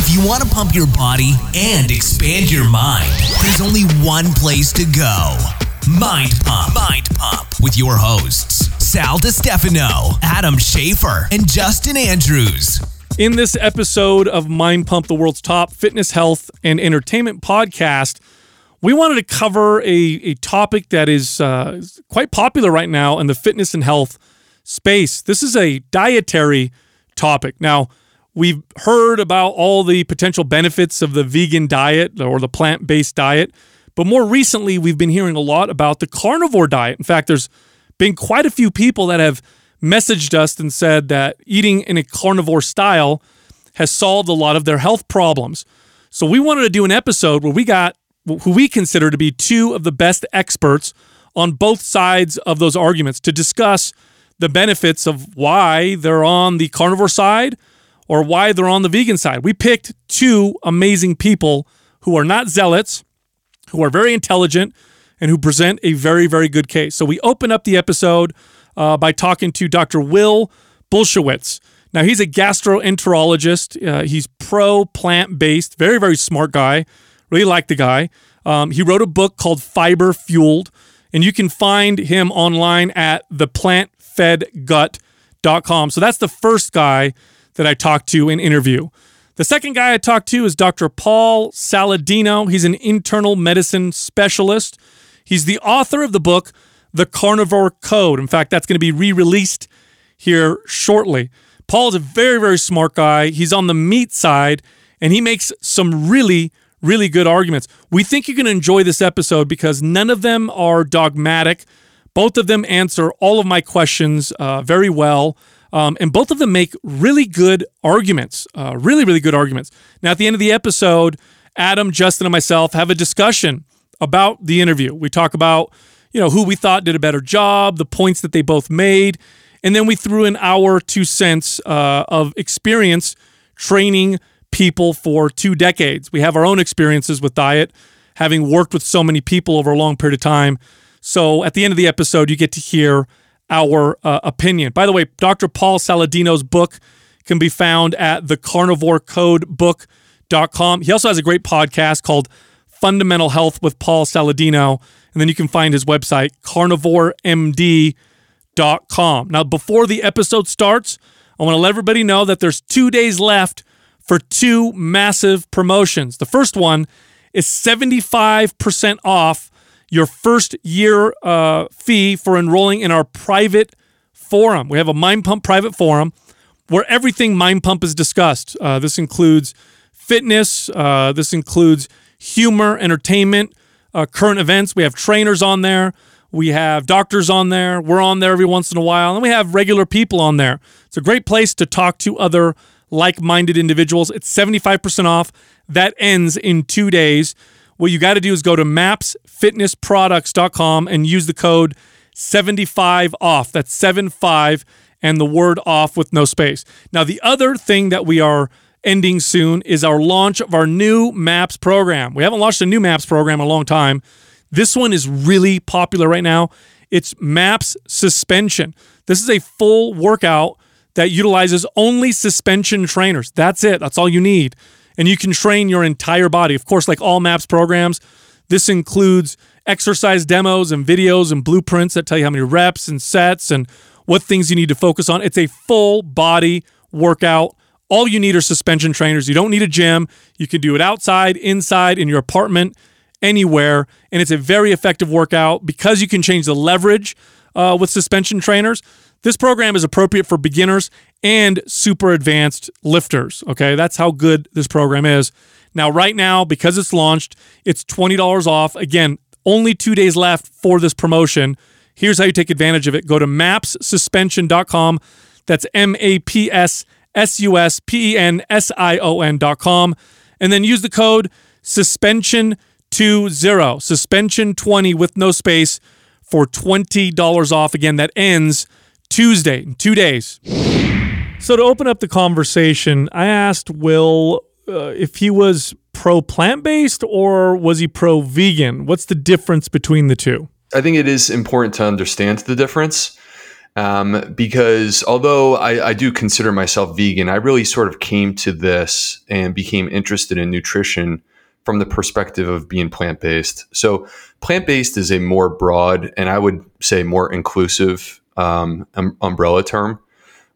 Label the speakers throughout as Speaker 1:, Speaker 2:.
Speaker 1: If you want to pump your body and expand your mind, there's only one place to go. Mind Pump. Mind Pump with your hosts, Sal Stefano, Adam Schafer, and Justin Andrews.
Speaker 2: In this episode of Mind Pump, the world's top fitness, health, and entertainment podcast, we wanted to cover a, a topic that is uh, quite popular right now in the fitness and health space. This is a dietary topic. Now, We've heard about all the potential benefits of the vegan diet or the plant based diet, but more recently, we've been hearing a lot about the carnivore diet. In fact, there's been quite a few people that have messaged us and said that eating in a carnivore style has solved a lot of their health problems. So, we wanted to do an episode where we got who we consider to be two of the best experts on both sides of those arguments to discuss the benefits of why they're on the carnivore side or why they're on the vegan side. We picked two amazing people who are not zealots, who are very intelligent, and who present a very, very good case. So we open up the episode uh, by talking to Dr. Will Bulsiewicz. Now, he's a gastroenterologist. Uh, he's pro plant based, very, very smart guy. Really like the guy. Um, he wrote a book called Fiber Fueled, and you can find him online at theplantfedgut.com. So that's the first guy that I talked to in interview. The second guy I talked to is Dr. Paul Saladino. He's an internal medicine specialist. He's the author of the book, The Carnivore Code. In fact, that's going to be re released here shortly. Paul is a very, very smart guy. He's on the meat side, and he makes some really, really good arguments. We think you're going to enjoy this episode because none of them are dogmatic. Both of them answer all of my questions uh, very well. Um, and both of them make really good arguments, uh, really, really good arguments. Now, at the end of the episode, Adam, Justin, and myself have a discussion about the interview. We talk about, you know, who we thought did a better job, the points that they both made, and then we threw in our two cents uh, of experience training people for two decades. We have our own experiences with diet, having worked with so many people over a long period of time. So at the end of the episode, you get to hear our uh, opinion. By the way, Dr. Paul Saladino's book can be found at thecarnivorecodebook.com. He also has a great podcast called Fundamental Health with Paul Saladino. And then you can find his website, carnivoremd.com. Now, before the episode starts, I want to let everybody know that there's two days left for two massive promotions. The first one is 75% off your first year uh, fee for enrolling in our private forum. We have a Mind Pump private forum where everything Mind Pump is discussed. Uh, this includes fitness, uh, this includes humor, entertainment, uh, current events. We have trainers on there. We have doctors on there. We're on there every once in a while. And we have regular people on there. It's a great place to talk to other like minded individuals. It's 75% off. That ends in two days. What you got to do is go to mapsfitnessproducts.com and use the code 75 off. That's 75 and the word off with no space. Now, the other thing that we are ending soon is our launch of our new MAPS program. We haven't launched a new MAPS program in a long time. This one is really popular right now. It's MAPS suspension. This is a full workout that utilizes only suspension trainers. That's it. That's all you need and you can train your entire body. Of course, like all MAPS programs, this includes exercise demos and videos and blueprints that tell you how many reps and sets and what things you need to focus on. It's a full body workout. All you need are suspension trainers. You don't need a gym. You can do it outside, inside, in your apartment, anywhere. And it's a very effective workout because you can change the leverage uh, with suspension trainers. This program is appropriate for beginners and super advanced lifters. Okay, that's how good this program is. Now, right now, because it's launched, it's $20 off. Again, only two days left for this promotion. Here's how you take advantage of it go to mapssuspension.com. That's M A P S S U S P E N S I O N.com. And then use the code suspension20, suspension20 with no space for $20 off. Again, that ends Tuesday, in two days. So, to open up the conversation, I asked Will uh, if he was pro plant based or was he pro vegan? What's the difference between the two?
Speaker 3: I think it is important to understand the difference. Um, because although I, I, do consider myself vegan, I really sort of came to this and became interested in nutrition from the perspective of being plant based. So, plant based is a more broad and I would say more inclusive um, um, umbrella term,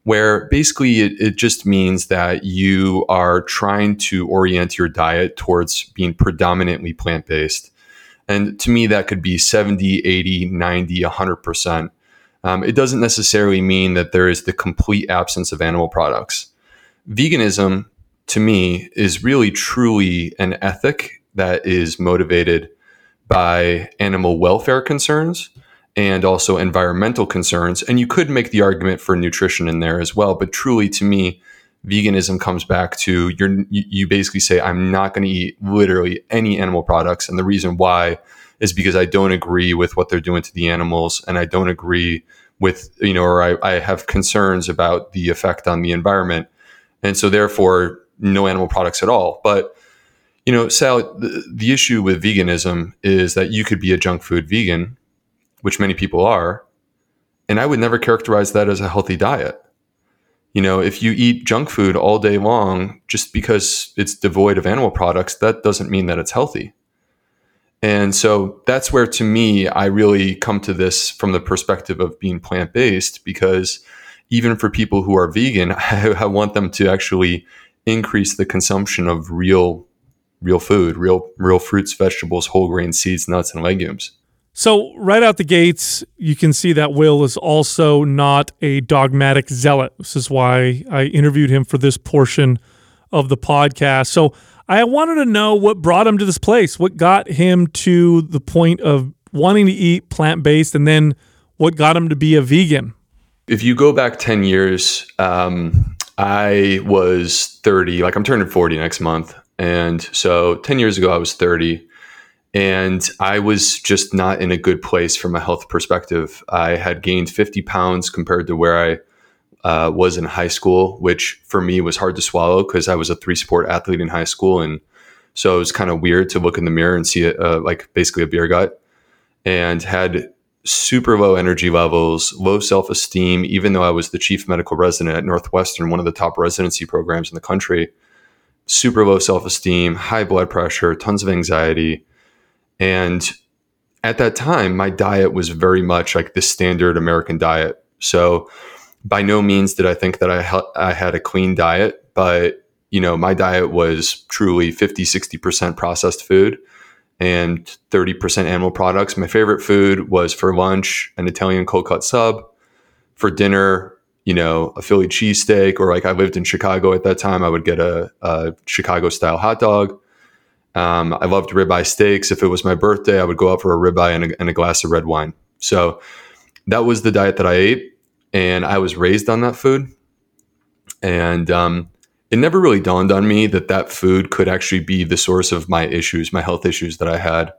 Speaker 3: where basically it, it just means that you are trying to orient your diet towards being predominantly plant based. And to me, that could be 70, 80, 90, 100%. Um, it doesn't necessarily mean that there is the complete absence of animal products. Veganism, to me, is really truly an ethic that is motivated by animal welfare concerns and also environmental concerns. And you could make the argument for nutrition in there as well. But truly, to me, veganism comes back to you you basically say, I'm not going to eat literally any animal products. And the reason why is because I don't agree with what they're doing to the animals, and I don't agree with you know, or I, I have concerns about the effect on the environment, and so therefore no animal products at all. But you know, Sal, the, the issue with veganism is that you could be a junk food vegan, which many people are, and I would never characterize that as a healthy diet. You know, if you eat junk food all day long just because it's devoid of animal products, that doesn't mean that it's healthy. And so that's where, to me, I really come to this from the perspective of being plant based because even for people who are vegan, I, I, want them to actually increase the consumption of real, real food, real, real fruits, vegetables, whole grain, seeds, nuts, and legumes.
Speaker 2: So, right out the gates, you can see that Will is also not a dogmatic zealot. This is why I interviewed him for this portion of the podcast. So, I wanted to know what brought him to this place, what got him to the point of wanting to eat plant based, and then what got him to be a vegan.
Speaker 3: If you go back 10 years, um, I was 30, like I'm turning 40 next month. And so 10 years ago, I was 30. And I was just not in a good place from a health perspective. I had gained 50 pounds compared to where I uh, was in high school, which for me was hard to swallow because I was a three sport athlete in high school. And so it was kind of weird to look in the mirror and see it uh, like basically a beer gut and had super low energy levels, low self esteem, even though I was the chief medical resident at Northwestern, one of the top residency programs in the country. Super low self esteem, high blood pressure, tons of anxiety. And at that time, my diet was very much like the standard American diet. So by no means did I think that I, ha- I had a clean diet, but you know, my diet was truly 50, 60% processed food and 30% animal products. My favorite food was for lunch, an Italian cold cut sub. For dinner, you know, a Philly cheesesteak, or like I lived in Chicago at that time, I would get a, a Chicago style hot dog. Um, I loved ribeye steaks. If it was my birthday, I would go out for a ribeye and a, and a glass of red wine. So that was the diet that I ate and I was raised on that food. And um, it never really dawned on me that that food could actually be the source of my issues, my health issues that I had.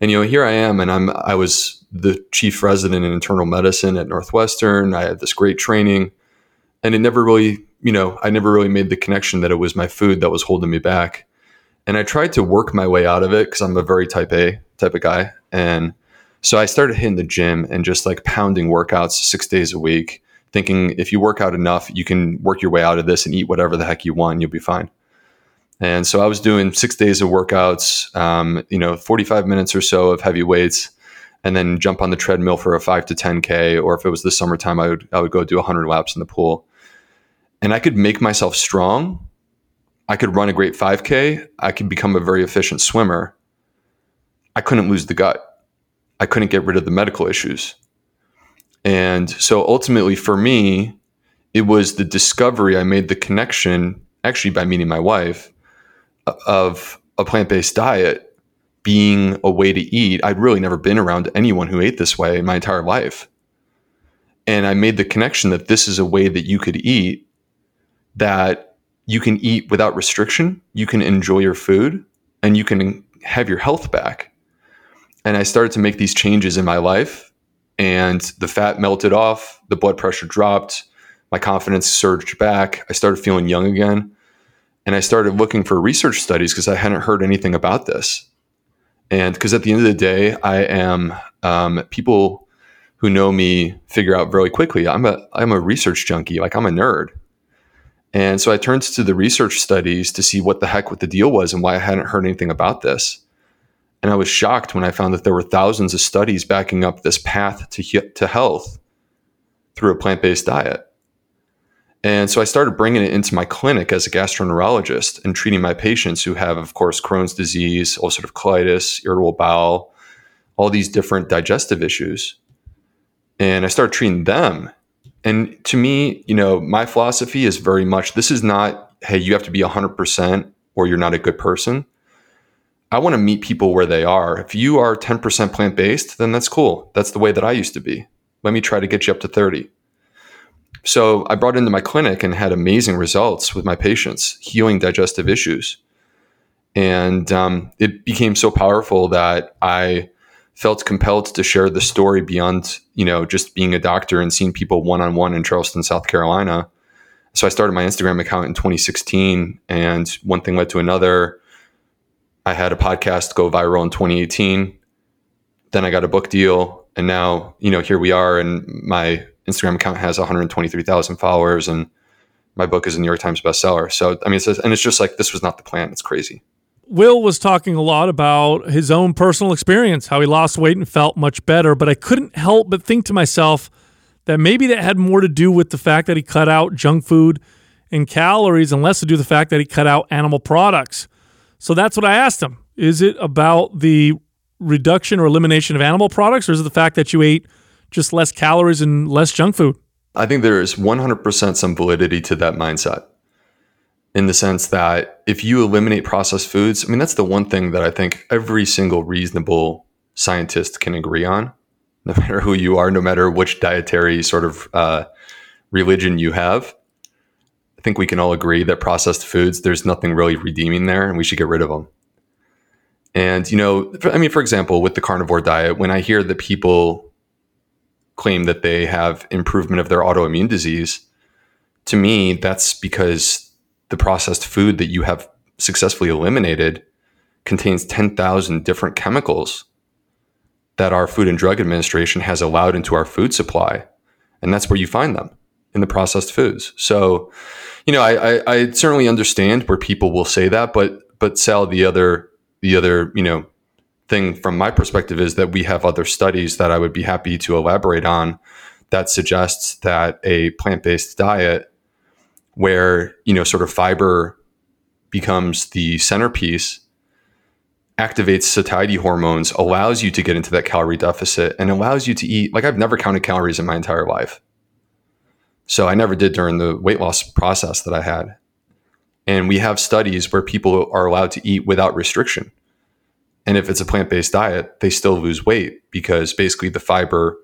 Speaker 3: And you know, here I am, and I'm I was the chief resident in internal medicine at Northwestern. I had this great training, and it never really, you know, I never really made the connection that it was my food that was holding me back. And I tried to work my way out of it because I'm a very type A type of guy, and so I started hitting the gym and just like pounding workouts six days a week, thinking if you work out enough, you can work your way out of this and eat whatever the heck you want, you'll be fine. And so I was doing six days of workouts, um, you know, 45 minutes or so of heavy weights, and then jump on the treadmill for a five to 10K. Or if it was the summertime, I would, I would go do 100 laps in the pool. And I could make myself strong. I could run a great 5K. I could become a very efficient swimmer. I couldn't lose the gut. I couldn't get rid of the medical issues. And so ultimately for me, it was the discovery I made the connection actually by meeting my wife of a plant-based diet being a way to eat. I'd really never been around anyone who ate this way in my entire life. And I made the connection that this is a way that you could eat that you can eat without restriction, you can enjoy your food, and you can have your health back. And I started to make these changes in my life, and the fat melted off, the blood pressure dropped, my confidence surged back. I started feeling young again. And I started looking for research studies because I hadn't heard anything about this. And because at the end of the day, I am, um, people who know me figure out very quickly I'm a I'm a research junkie, like I'm a nerd. And so I turned to the research studies to see what the heck what the deal was and why I hadn't heard anything about this. And I was shocked when I found that there were thousands of studies backing up this path to to health through a plant-based diet. And so I started bringing it into my clinic as a gastroenterologist and treating my patients who have, of course, Crohn's disease, ulcerative colitis, irritable bowel, all these different digestive issues. And I started treating them. And to me, you know, my philosophy is very much this is not, hey, you have to be 100% or you're not a good person. I want to meet people where they are. If you are 10% plant based, then that's cool. That's the way that I used to be. Let me try to get you up to 30. So I brought into my clinic and had amazing results with my patients, healing digestive issues. And um, it became so powerful that I felt compelled to share the story beyond, you know, just being a doctor and seeing people one on one in Charleston, South Carolina. So I started my Instagram account in 2016, and one thing led to another. I had a podcast go viral in 2018. Then I got a book deal, and now you know here we are, and my Instagram account has 123,000 followers, and my book is a New York Times bestseller. So I mean, it's, and it's just like this was not the plan. It's crazy.
Speaker 2: Will was talking a lot about his own personal experience, how he lost weight and felt much better. But I couldn't help but think to myself that maybe that had more to do with the fact that he cut out junk food and calories and less to do with the fact that he cut out animal products. So that's what I asked him. Is it about the reduction or elimination of animal products, or is it the fact that you ate just less calories and less junk food?
Speaker 3: I think there is 100% some validity to that mindset in the sense that if you eliminate processed foods, I mean, that's the one thing that I think every single reasonable scientist can agree on, no matter who you are, no matter which dietary sort of uh, religion you have. I think we can all agree that processed foods, there's nothing really redeeming there, and we should get rid of them. And, you know, I mean, for example, with the carnivore diet, when I hear that people claim that they have improvement of their autoimmune disease, to me, that's because the processed food that you have successfully eliminated contains 10,000 different chemicals that our Food and Drug Administration has allowed into our food supply. And that's where you find them in the processed foods. So, you know, I, I, I certainly understand where people will say that, but but Sal, the other the other, you know, thing from my perspective is that we have other studies that I would be happy to elaborate on that suggests that a plant-based diet where you know sort of fiber becomes the centerpiece activates satiety hormones allows you to get into that calorie deficit and allows you to eat like i've never counted calories in my entire life. So i never did during the weight loss process that i had. And we have studies where people are allowed to eat without restriction. And if it's a plant-based diet they still lose weight because basically the fiber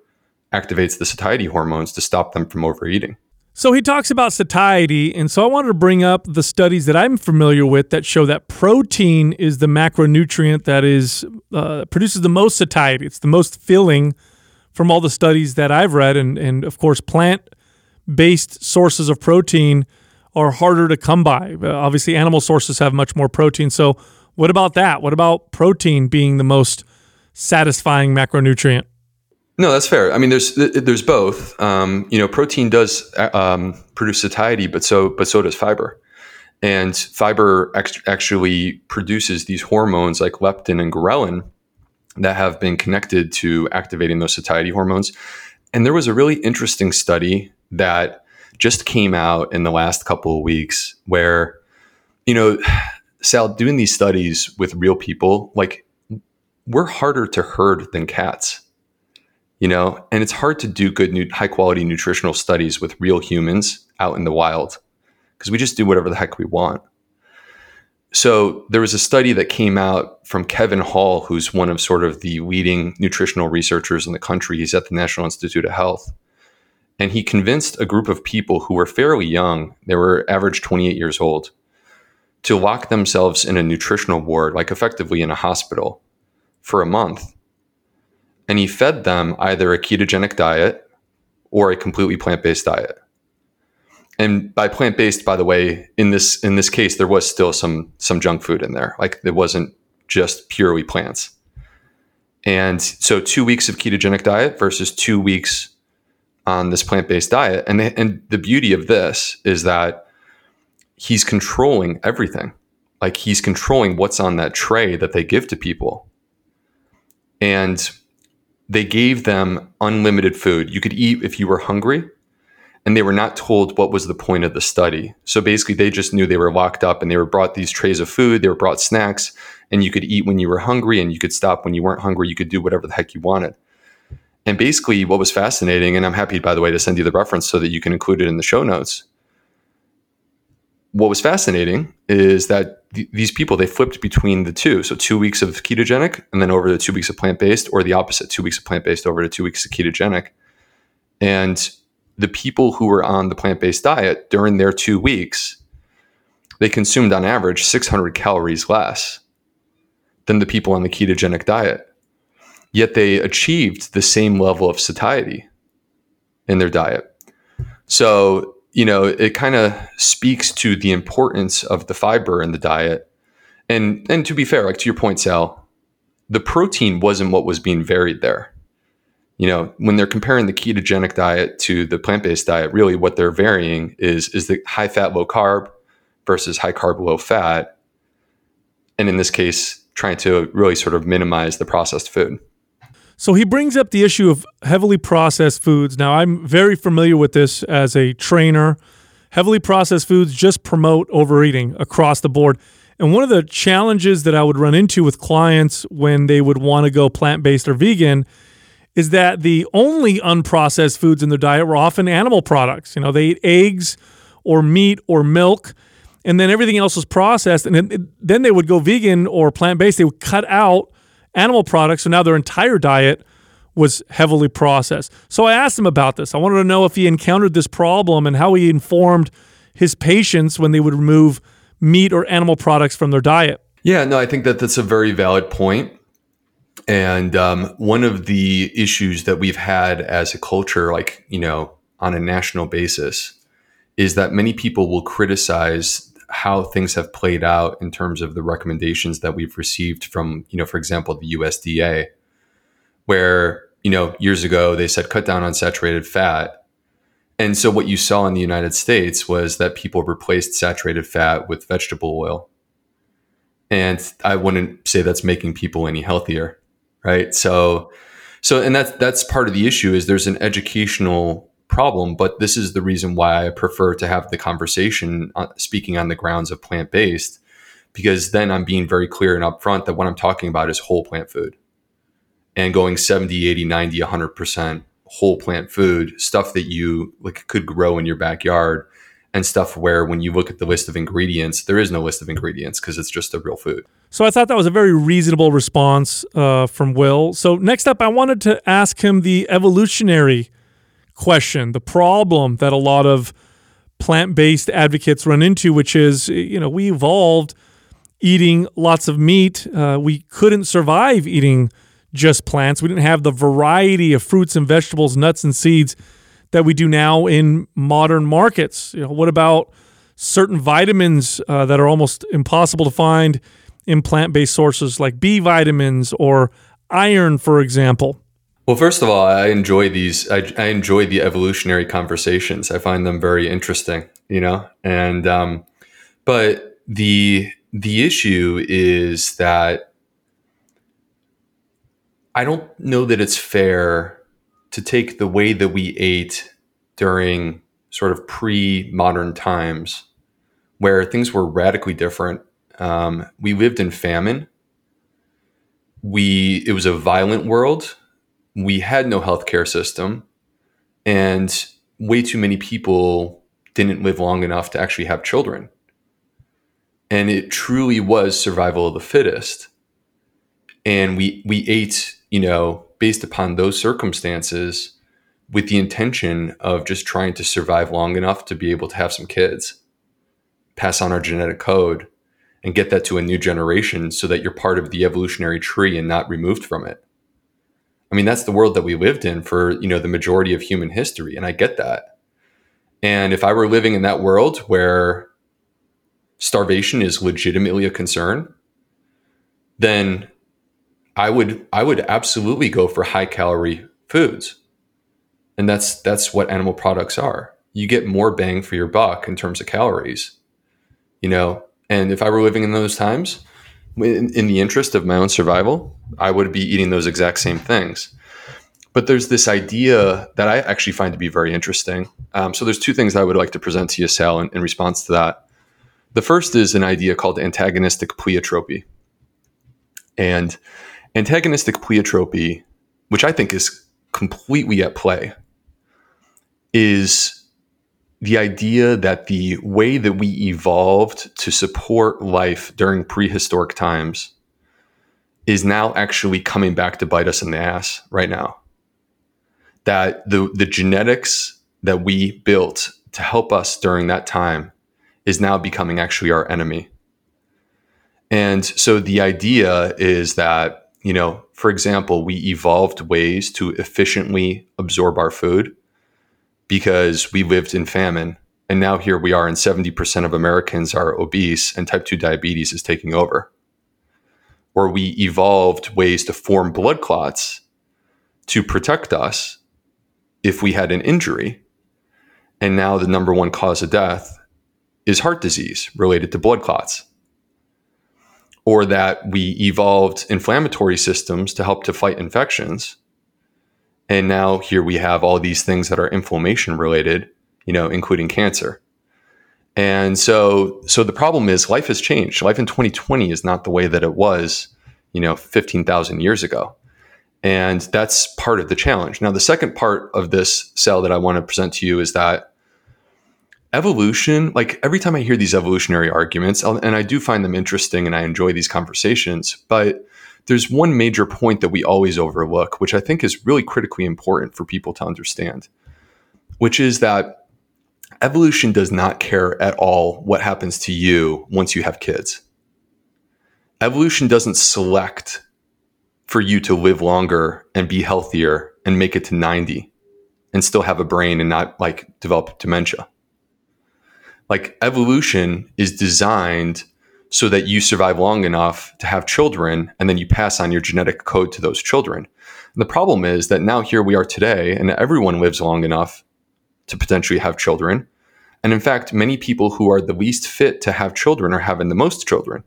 Speaker 3: activates the satiety hormones to stop them from overeating
Speaker 2: so he talks about satiety, and so I wanted to bring up the studies that I'm familiar with that show that protein is the macronutrient that is uh, produces the most satiety. It's the most filling from all the studies that I've read, and and of course, plant based sources of protein are harder to come by. Uh, obviously, animal sources have much more protein. So, what about that? What about protein being the most satisfying macronutrient?
Speaker 3: No, that's fair. I mean, there's there's both. Um, you know, protein does uh, um, produce satiety, but so but so does fiber. And fiber ex- actually produces these hormones like leptin and ghrelin that have been connected to activating those satiety hormones. And there was a really interesting study that just came out in the last couple of weeks where, you know, Sal, doing these studies with real people, like we're harder to herd than cats you know? And it's hard to do good high quality nutritional studies with real humans out in the wild because we just do whatever the heck we want. So there was a study that came out from kevin hall who's one of sort of the leading nutritional researchers in the country. He's at the national institute of health. And he convinced a group of people who were fairly young they were average 28 years old to lock themselves in a nutritional ward like effectively in a hospital for a month and he fed them either a ketogenic diet or a completely plant-based diet. And by plant-based, by the way, in this in this case, there was still some some junk food in there. Like it wasn't just purely plants. And so, two weeks of ketogenic diet versus two weeks on this plant based diet. And, and the beauty of this is that he's controlling everything. Like he's controlling what's on that tray that they give to people. And they gave them unlimited food. You could eat if you were hungry, and they were not told what was the point of the study. So basically, they just knew they were locked up and they were brought these trays of food, they were brought snacks, and you could eat when you were hungry and you could stop when you weren't hungry. You could do whatever the heck you wanted. And basically, what was fascinating, and I'm happy, by the way, to send you the reference so that you can include it in the show notes. What was fascinating is that th- these people they flipped between the two, so two weeks of ketogenic and then over to two weeks of plant based, or the opposite, two weeks of plant based over to two weeks of ketogenic. And the people who were on the plant based diet during their two weeks, they consumed on average 600 calories less than the people on the ketogenic diet yet they achieved the same level of satiety in their diet. So, you know, it kind of speaks to the importance of the fiber in the diet. And and to be fair, like to your point, Sal, the protein wasn't what was being varied there. You know, when they're comparing the ketogenic diet to the plant-based diet, really what they're varying is is the high fat, low carb versus high carb, low fat. And in this case, trying to really sort of minimize the processed food.
Speaker 2: So he brings up the issue of heavily processed foods. Now, I'm very familiar with this as a trainer. Heavily processed foods just promote overeating across the board. And one of the challenges that I would run into with clients when they would want to go plant based or vegan is that the only unprocessed foods in their diet were often animal products. You know, they ate eggs or meat or milk, and then everything else was processed. And then they would go vegan or plant based. They would cut out animal products. So now their entire diet was heavily processed. So I asked him about this. I wanted to know if he encountered this problem and how he informed his patients when they would remove meat or animal products from their diet.
Speaker 3: Yeah, no, I think that that's a very valid point. And um, one of the issues that we've had as a culture, like, you know, on a national basis, is that many people will criticize how things have played out in terms of the recommendations that we've received from, you know, for example, the USDA, where, you know, years ago they said cut down on saturated fat. And so what you saw in the United States was that people replaced saturated fat with vegetable oil. And I wouldn't say that's making people any healthier, right? So so and that's that's part of the issue is there's an educational problem, but this is the reason why I prefer to have the conversation uh, speaking on the grounds of plant based, because then I'm being very clear and upfront that what I'm talking about is whole plant food and going 70, 80, 90, 100% whole plant food, stuff that you like could grow in your backyard and stuff where when you look at the list of ingredients, there is no list of ingredients because it's just a real food.
Speaker 2: So I thought that was a very reasonable response uh, from Will. So next up, I wanted to ask him the evolutionary question, the problem that a lot of plant based advocates run into, which is, you know, we evolved eating lots of meat. Uh, we couldn't survive eating just plants. We didn't have the variety of fruits and vegetables, nuts and seeds that we do now in modern markets. You know, what about certain vitamins uh, that are almost impossible to find in plant based sources like B vitamins or iron, for example?
Speaker 3: Well, first of all, I enjoy these. I, I, enjoy the evolutionary conversations. I find them very interesting, you know. And um, but the the issue is that I don't know that it's fair to take the way that we ate during sort of pre-modern times, where things were radically different. Um, we lived in famine. We it was a violent world we had no healthcare system and way too many people didn't live long enough to actually have children. And it truly was survival of the fittest. And we we ate, you know, based upon those circumstances with the intention of just trying to survive long enough to be able to have some kids, pass on our genetic code and get that to a new generation so that you're part of the evolutionary tree and not removed from it. I mean, that's the world that we lived in for, you know, the majority of human history. And I get that. And if I were living in that world where starvation is legitimately a concern, then I would I would absolutely go for high calorie foods. And that's that's what animal products are. You get more bang for your buck in terms of calories. You know, and if I were living in those times, in, in the interest of my own survival, I would be eating those exact same things. But there's this idea that I actually find to be very interesting. Um, so there's two things I would like to present to you, Sal, in, in response to that. The first is an idea called antagonistic pleiotropy. And antagonistic pleiotropy, which I think is completely at play, is the idea that the way that we evolved to support life during prehistoric times is now actually coming back to bite us in the ass right now. That the, the genetics that we built to help us during that time is now becoming actually our enemy. And so the idea is that, you know, for example, we evolved ways to efficiently absorb our food because we lived in famine. And now here we are, and 70% of Americans are obese, and type 2 diabetes is taking over. Or we evolved ways to form blood clots to protect us if we had an injury. And now the number one cause of death is heart disease related to blood clots. Or that we evolved inflammatory systems to help to fight infections and now here we have all these things that are inflammation related, you know, including cancer. And so so the problem is life has changed. Life in 2020 is not the way that it was, you know, 15,000 years ago. And that's part of the challenge. Now the second part of this Sal that I want to present to you is that evolution, like every time I hear these evolutionary arguments, and I do find them interesting and I enjoy these conversations, but there's one major point that we always overlook, which I think is really critically important for people to understand, which is that evolution does not care at all what happens to you once you have kids. Evolution doesn't select for you to live longer and be healthier and make it to 90 and still have a brain and not like develop dementia. Like evolution is designed so that you survive long enough to have children and then you pass on your genetic code to those children. And the problem is that now here we are today and everyone lives long enough to potentially have children. And in fact, many people who are the least fit to have children are having the most children.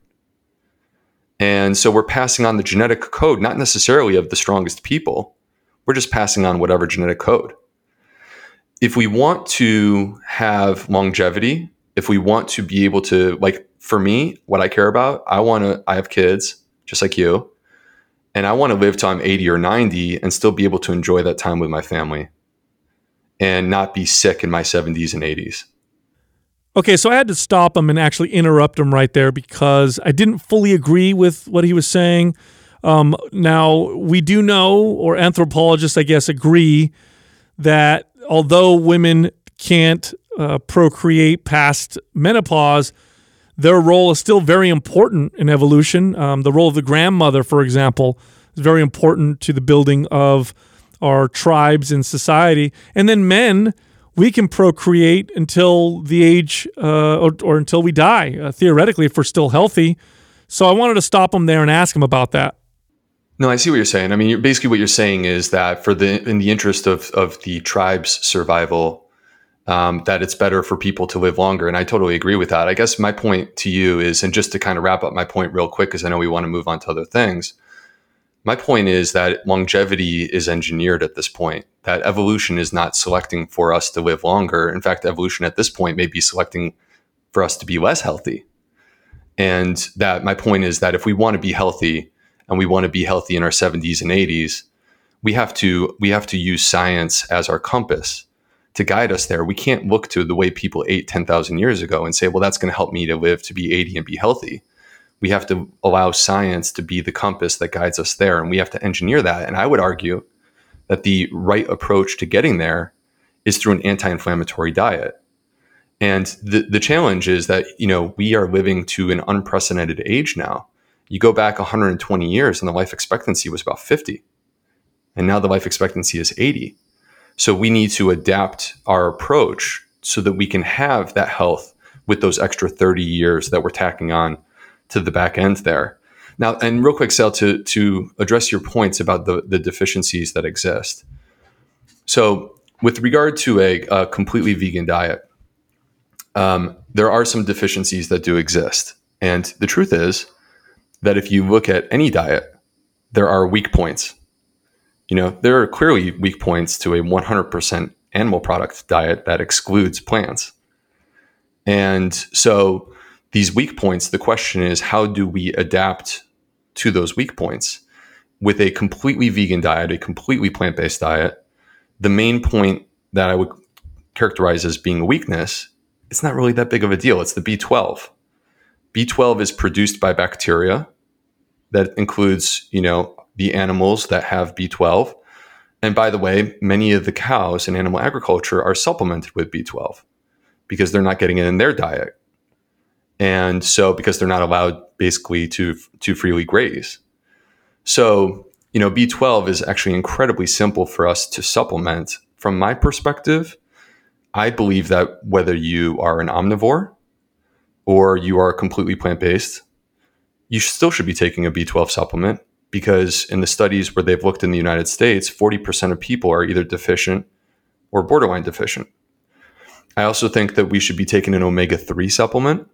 Speaker 3: And so we're passing on the genetic code, not necessarily of the strongest people. We're just passing on whatever genetic code. If we want to have longevity, if we want to be able to, like, for me, what I care about, I want to, I have kids just like you, and I want to live till I'm 80 or 90 and still be able to enjoy that time with my family and not be sick in my 70s and 80s.
Speaker 2: Okay, so I had to stop him and actually interrupt him right there because I didn't fully agree with what he was saying. Um, now, we do know, or anthropologists, I guess, agree that although women can't uh, procreate past menopause, their role is still very important in evolution. Um, the role of the grandmother, for example, is very important to the building of our tribes and society. And then men, we can procreate until the age uh, or, or, until we die, uh, theoretically, if we're still healthy. So I wanted to stop him there and ask him about that.
Speaker 3: No, I see what you're saying. I mean, basically, what you're saying is that for the in the interest of of the tribe's survival, um, that it's better for people to live longer. And I totally agree with that. I guess my point to you is, and just to kind of wrap up my point real quick, because I know we want to move on to other things. My point is that longevity is engineered at this point, that evolution is not selecting for us to live longer. In fact, evolution at this point may be selecting for us to be less healthy. And that my point is that if we want to be healthy and we want to be healthy in our 70s and 80s, we have to we have to use science as our compass to guide us there. We can't look to the way people ate 10,000 years ago and say, well, that's going to help me to live to be 80 and be healthy. We have to allow science to be the compass that guides us there. And we have to engineer that. And I would argue that the right approach to getting there is through an anti inflammatory diet. And the, the challenge is that, you know, we are living to an unprecedented age now. You go back 120 years and the life expectancy was about 50. And now the life expectancy is 80 so we need to adapt our approach so that we can have that health with those extra 30 years that we're tacking on to the back end there. Now, and real quick, Sal, to to address your points about the the deficiencies that exist. So, with regard to a, a completely vegan diet, um, there are some deficiencies that do exist, and the truth is that if you look at any diet, there are weak points. You know, there are clearly weak points to a 100% animal product diet that excludes plants. And so, these weak points, the question is how do we adapt to those weak points? With a completely vegan diet, a completely plant based diet, the main point that I would characterize as being a weakness, it's not really that big of a deal. It's the B12. B12 is produced by bacteria. That includes, you know, the animals that have B12. And by the way, many of the cows in animal agriculture are supplemented with B12 because they're not getting it in their diet. And so because they're not allowed basically to to freely graze. So, you know, B12 is actually incredibly simple for us to supplement. From my perspective, I believe that whether you are an omnivore or you are completely plant-based, you still should be taking a B12 supplement because in the studies where they've looked in the United States, 40% of people are either deficient or borderline deficient. I also think that we should be taking an omega 3 supplement.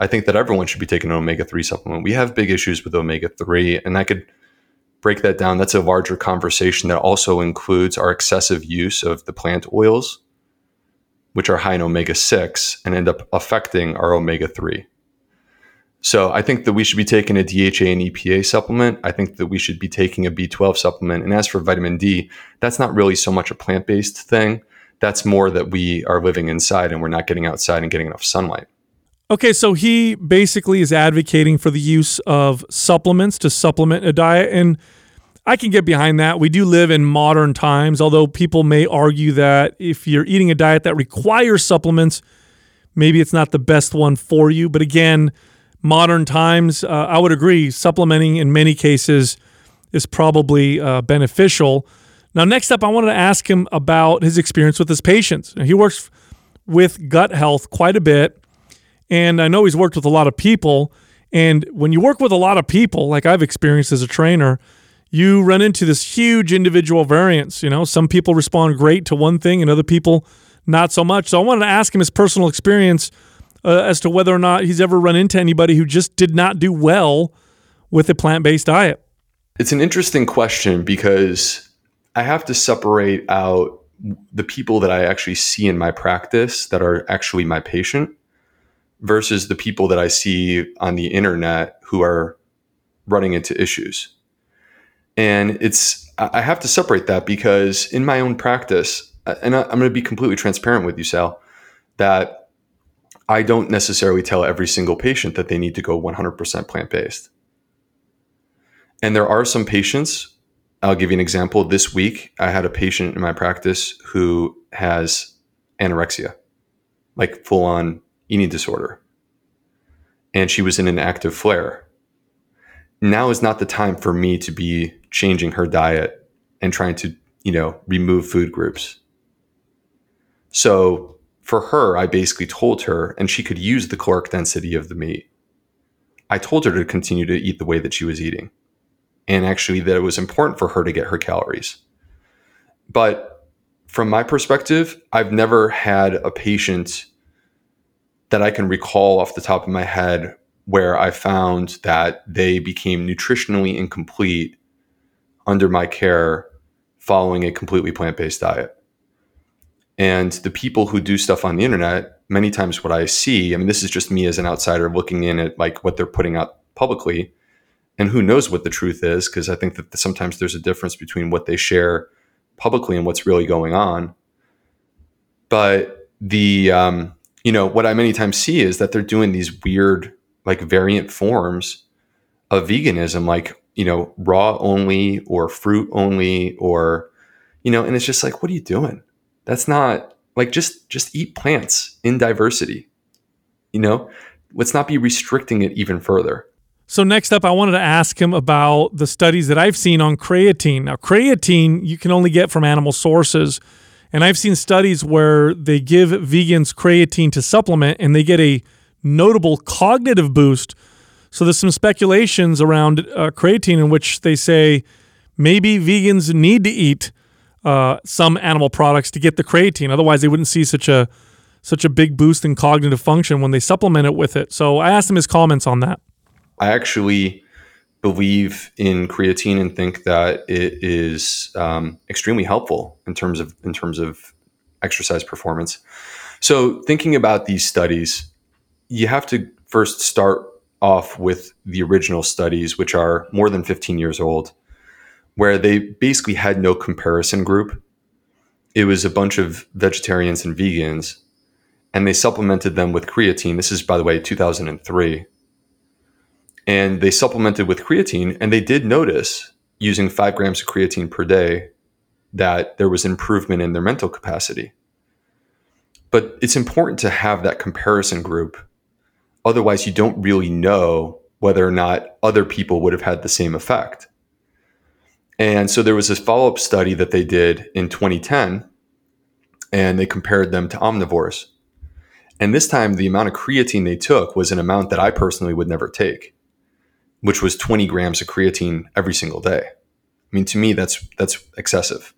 Speaker 3: I think that everyone should be taking an omega 3 supplement. We have big issues with omega 3, and I could break that down. That's a larger conversation that also includes our excessive use of the plant oils, which are high in omega 6 and end up affecting our omega 3. So I think that we should be taking a DHA and EPA supplement. I think that we should be taking a B12 supplement. And as for vitamin D, that's not really so much a plant based thing. That's more that we are living inside and we're not getting outside and getting enough sunlight.
Speaker 2: Okay, so he basically is advocating for the use of supplements to supplement a diet. And I can get behind that. We do live in modern times, although people may argue that if you're eating a diet that requires supplements, maybe it's not the best one for you. But again, modern times, uh, I would agree, supplementing in many cases is probably uh, beneficial. Now, next up, I wanted to ask him about his experience with his patients. He works with gut health quite a bit, and I know he's worked with a lot of people. And when you work with a lot of people, like I've experienced as a trainer, you run into this huge individual variance. You know, some people respond great to one thing, and other people not so much. So I wanted to ask him his personal experience uh, as to whether or not he's ever run into anybody who just did not do well with a plant based diet.
Speaker 3: It's an interesting question because I have to separate out the people that I actually see in my practice that are actually my patient versus the people that I see on the internet who are running into issues. And it's, I have to separate that because in my own practice, and I'm going to be completely transparent with you, Sal, that I don't necessarily tell every single patient that they need to go 100% plant based. And there are some patients, I'll give you an example. This week, I had a patient in my practice who has anorexia, like full on eating disorder. And she was in an active flare. Now is not the time for me to be changing her diet and trying to, you know, remove food groups. So for her, I basically told her, and she could use the caloric density of the meat. I told her to continue to eat the way that she was eating, and actually that it was important for her to get her calories. But from my perspective, I've never had a patient that I can recall off the top of my head where I found that they became nutritionally incomplete under my care following a completely plant based diet. And the people who do stuff on the internet, many times what I see, I mean, this is just me as an outsider looking in at like what they're putting out publicly. And who knows what the truth is, because I think that sometimes there's a difference between what they share publicly and what's really going on. But the, um, you know, what I many times see is that they're doing these weird, like variant forms of veganism, like, you know, raw only or fruit only, or, you know, and it's just like, what are you doing? That's not like just just eat plants in diversity. You know, let's not be restricting it even further.
Speaker 2: So next up, I wanted to ask him about the studies that I've seen on creatine. Now, creatine you can only get from animal sources, and I've seen studies where they give vegans creatine to supplement, and they get a notable cognitive boost. So there's some speculations around uh, creatine in which they say maybe vegans need to eat uh, some animal products to get the creatine. Otherwise, they wouldn't see such a such a big boost in cognitive function when they supplement it with it. So I asked him his comments on that.
Speaker 3: I actually believe in creatine and think that it is um, extremely helpful in terms of in terms of exercise performance. So thinking about these studies, you have to first start off with the original studies, which are more than 15 years old, where they basically had no comparison group. It was a bunch of vegetarians and vegans, and they supplemented them with creatine. This is, by the way, 2003 and they supplemented with creatine and they did notice using five grams of creatine per day that there was improvement in their mental capacity but it's important to have that comparison group otherwise you don't really know whether or not other people would have had the same effect and so there was this follow-up study that they did in 2010 and they compared them to omnivores and this time the amount of creatine they took was an amount that i personally would never take which was 20 grams of creatine every single day. I mean, to me, that's that's excessive.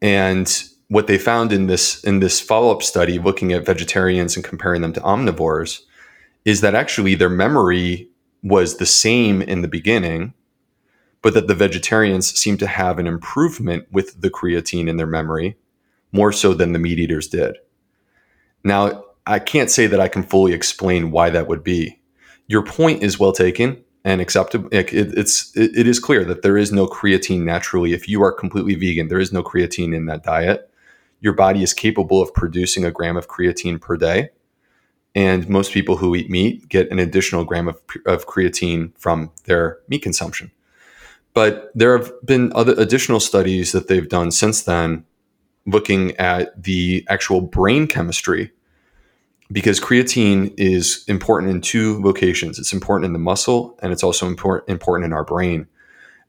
Speaker 3: And what they found in this in this follow up study, looking at vegetarians and comparing them to omnivores, is that actually their memory was the same in the beginning, but that the vegetarians seemed to have an improvement with the creatine in their memory more so than the meat eaters did. Now, I can't say that I can fully explain why that would be your point is well taken and acceptable. It, it's it, it is clear that there is no creatine naturally. If you are completely vegan, there is no creatine in that diet. Your body is capable of producing a gram of creatine per day, and most people who eat meat get an additional gram of, of creatine from their meat consumption. But there have been other additional studies that they've done since then, looking at the actual brain chemistry because creatine is important in two locations. It's important in the muscle and it's also important important in our brain.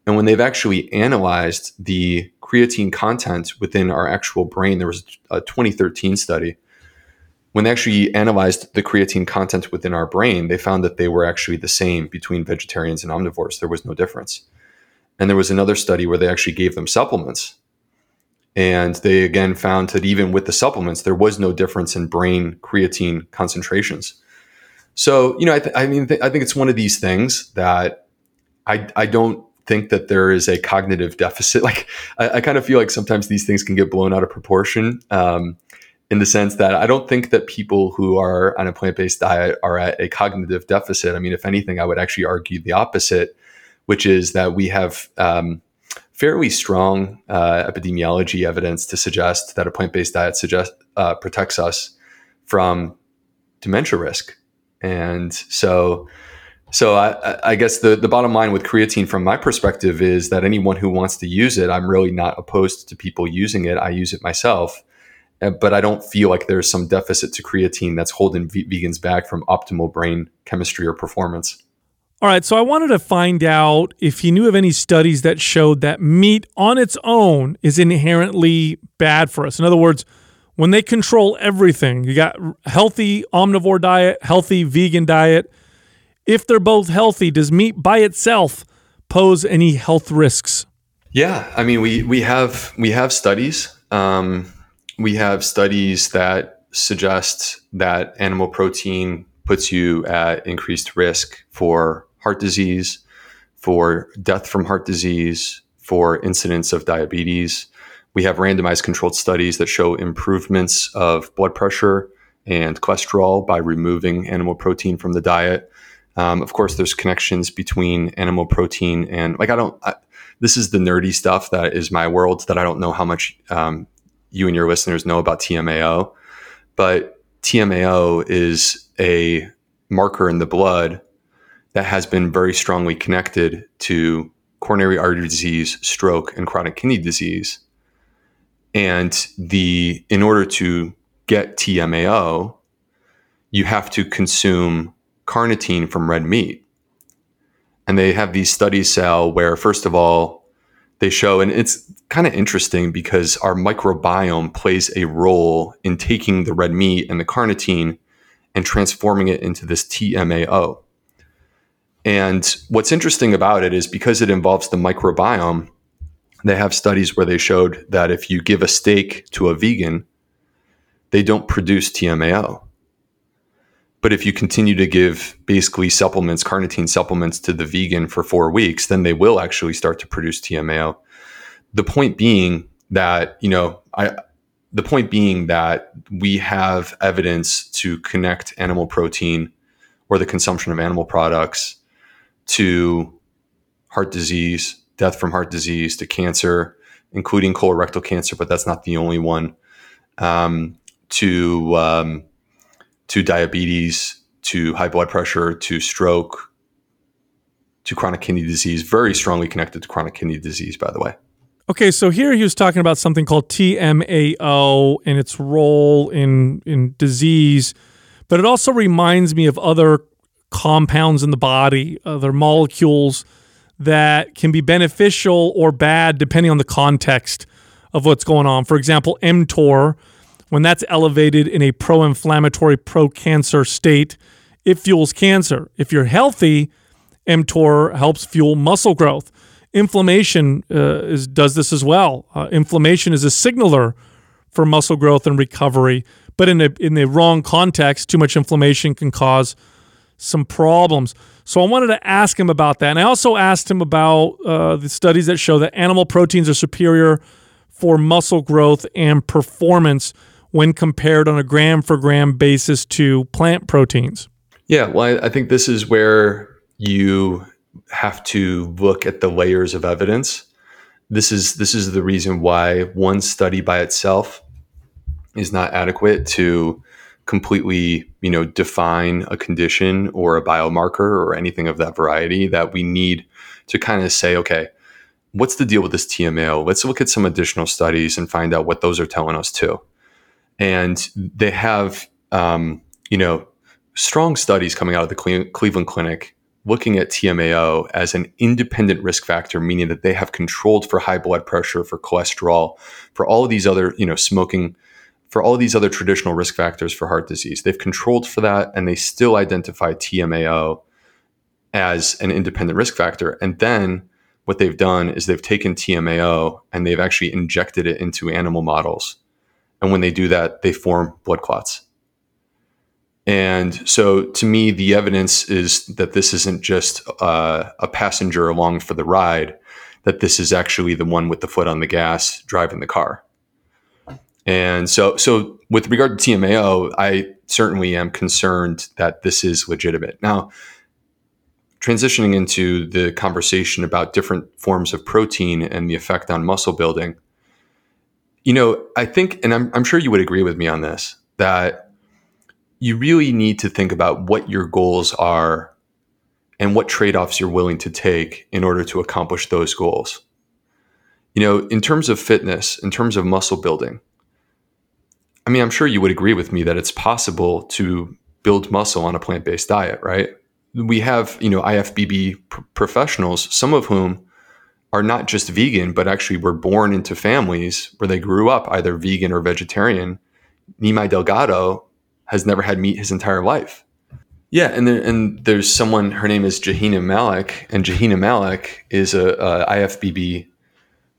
Speaker 3: And when they've actually analyzed the creatine content within our actual brain, there was a 2013 study. When they actually analyzed the creatine content within our brain, they found that they were actually the same between vegetarians and omnivores. There was no difference. And there was another study where they actually gave them supplements and they again found that even with the supplements, there was no difference in brain creatine concentrations. So, you know, I, th- I mean, th- I think it's one of these things that I, I don't think that there is a cognitive deficit. Like, I, I kind of feel like sometimes these things can get blown out of proportion. Um, in the sense that I don't think that people who are on a plant based diet are at a cognitive deficit. I mean, if anything, I would actually argue the opposite, which is that we have um, fairly strong uh, epidemiology evidence to suggest that a plant-based diet suggest, uh, protects us from dementia risk. And so, so I, I, guess the, the bottom line with creatine from my perspective is that anyone who wants to use it, I'm really not opposed to people using it. I use it myself, uh, but I don't feel like there's some deficit to creatine that's holding v- vegans back from optimal brain chemistry or performance.
Speaker 2: All right, so I wanted to find out if he knew of any studies that showed that meat on its own is inherently bad for us. In other words, when they control everything, you got healthy omnivore diet, healthy vegan diet. If they're both healthy, does meat by itself pose any health risks?
Speaker 3: Yeah, I mean, we we have we have studies. Um, we have studies that suggest that animal protein puts you at increased risk for heart disease, for death from heart disease, for incidence of diabetes. We have randomized controlled studies that show improvements of blood pressure and cholesterol by removing animal protein from the diet. Um, of course, there's connections between animal protein and like I don't. I, this is the nerdy stuff that is my world that I don't know how much um, you and your listeners know about TMAO, but TMAO is a marker in the blood that has been very strongly connected to coronary artery disease, stroke, and chronic kidney disease. And the in order to get TMAO, you have to consume carnitine from red meat. And they have these studies, Sal, where first of all, they show, and it's kind of interesting because our microbiome plays a role in taking the red meat and the carnitine and transforming it into this TMAO. And what's interesting about it is because it involves the microbiome, they have studies where they showed that if you give a steak to a vegan, they don't produce TMAO. But if you continue to give basically supplements, carnitine supplements to the vegan for four weeks, then they will actually start to produce TMAO. The point being that, you know, I, the point being that we have evidence to connect animal protein or the consumption of animal products to heart disease, death from heart disease, to cancer, including colorectal cancer, but that's not the only one, um, to um, to diabetes, to high blood pressure, to stroke, to chronic kidney disease. Very strongly connected to chronic kidney disease, by the way.
Speaker 2: Okay, so here he was talking about something called TMAO and its role in in disease, but it also reminds me of other compounds in the body, other molecules that can be beneficial or bad depending on the context of what's going on. For example, mTOR, when that's elevated in a pro-inflammatory, pro-cancer state, it fuels cancer. If you're healthy, mTOR helps fuel muscle growth. Inflammation uh, is, does this as well. Uh, inflammation is a signaler for muscle growth and recovery, but in in the wrong context, too much inflammation can cause some problems. So I wanted to ask him about that, and I also asked him about uh, the studies that show that animal proteins are superior for muscle growth and performance when compared on a gram for gram basis to plant proteins.
Speaker 3: Yeah, well, I think this is where you have to look at the layers of evidence. This is this is the reason why one study by itself is not adequate to completely, you know, define a condition or a biomarker or anything of that variety that we need to kind of say, okay, what's the deal with this TMAO? Let's look at some additional studies and find out what those are telling us too. And they have, um, you know, strong studies coming out of the Cleveland Clinic looking at TMAO as an independent risk factor, meaning that they have controlled for high blood pressure, for cholesterol, for all of these other, you know, smoking, for all of these other traditional risk factors for heart disease. They've controlled for that and they still identify TMAO as an independent risk factor. And then what they've done is they've taken TMAO and they've actually injected it into animal models. And when they do that, they form blood clots. And so to me, the evidence is that this isn't just uh, a passenger along for the ride, that this is actually the one with the foot on the gas driving the car. And so, so with regard to TMAO, I certainly am concerned that this is legitimate. Now, transitioning into the conversation about different forms of protein and the effect on muscle building, you know, I think, and I'm, I'm sure you would agree with me on this, that you really need to think about what your goals are and what trade offs you're willing to take in order to accomplish those goals. You know, in terms of fitness, in terms of muscle building, I mean, I'm sure you would agree with me that it's possible to build muscle on a plant based diet, right? We have, you know, IFBB pr- professionals, some of whom are not just vegan, but actually were born into families where they grew up either vegan or vegetarian. Nimai Delgado has never had meat his entire life. Yeah, and there, and there's someone. Her name is Jehina Malik, and Jehina Malik is a, a IFBB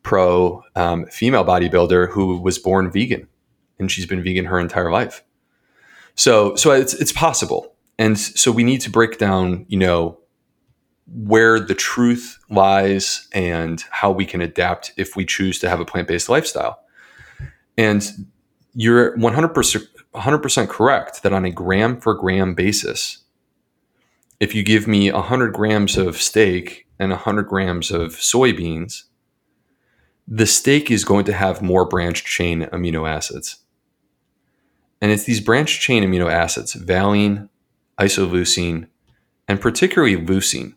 Speaker 3: pro um, female bodybuilder who was born vegan, and she's been vegan her entire life. So, so it's it's possible, and so we need to break down, you know, where the truth lies and how we can adapt if we choose to have a plant based lifestyle. And you're 100% 100% correct that on a gram for gram basis, if you give me 100 grams of steak and 100 grams of soybeans, the steak is going to have more branched chain amino acids. And it's these branched chain amino acids, valine, isoleucine, and particularly leucine,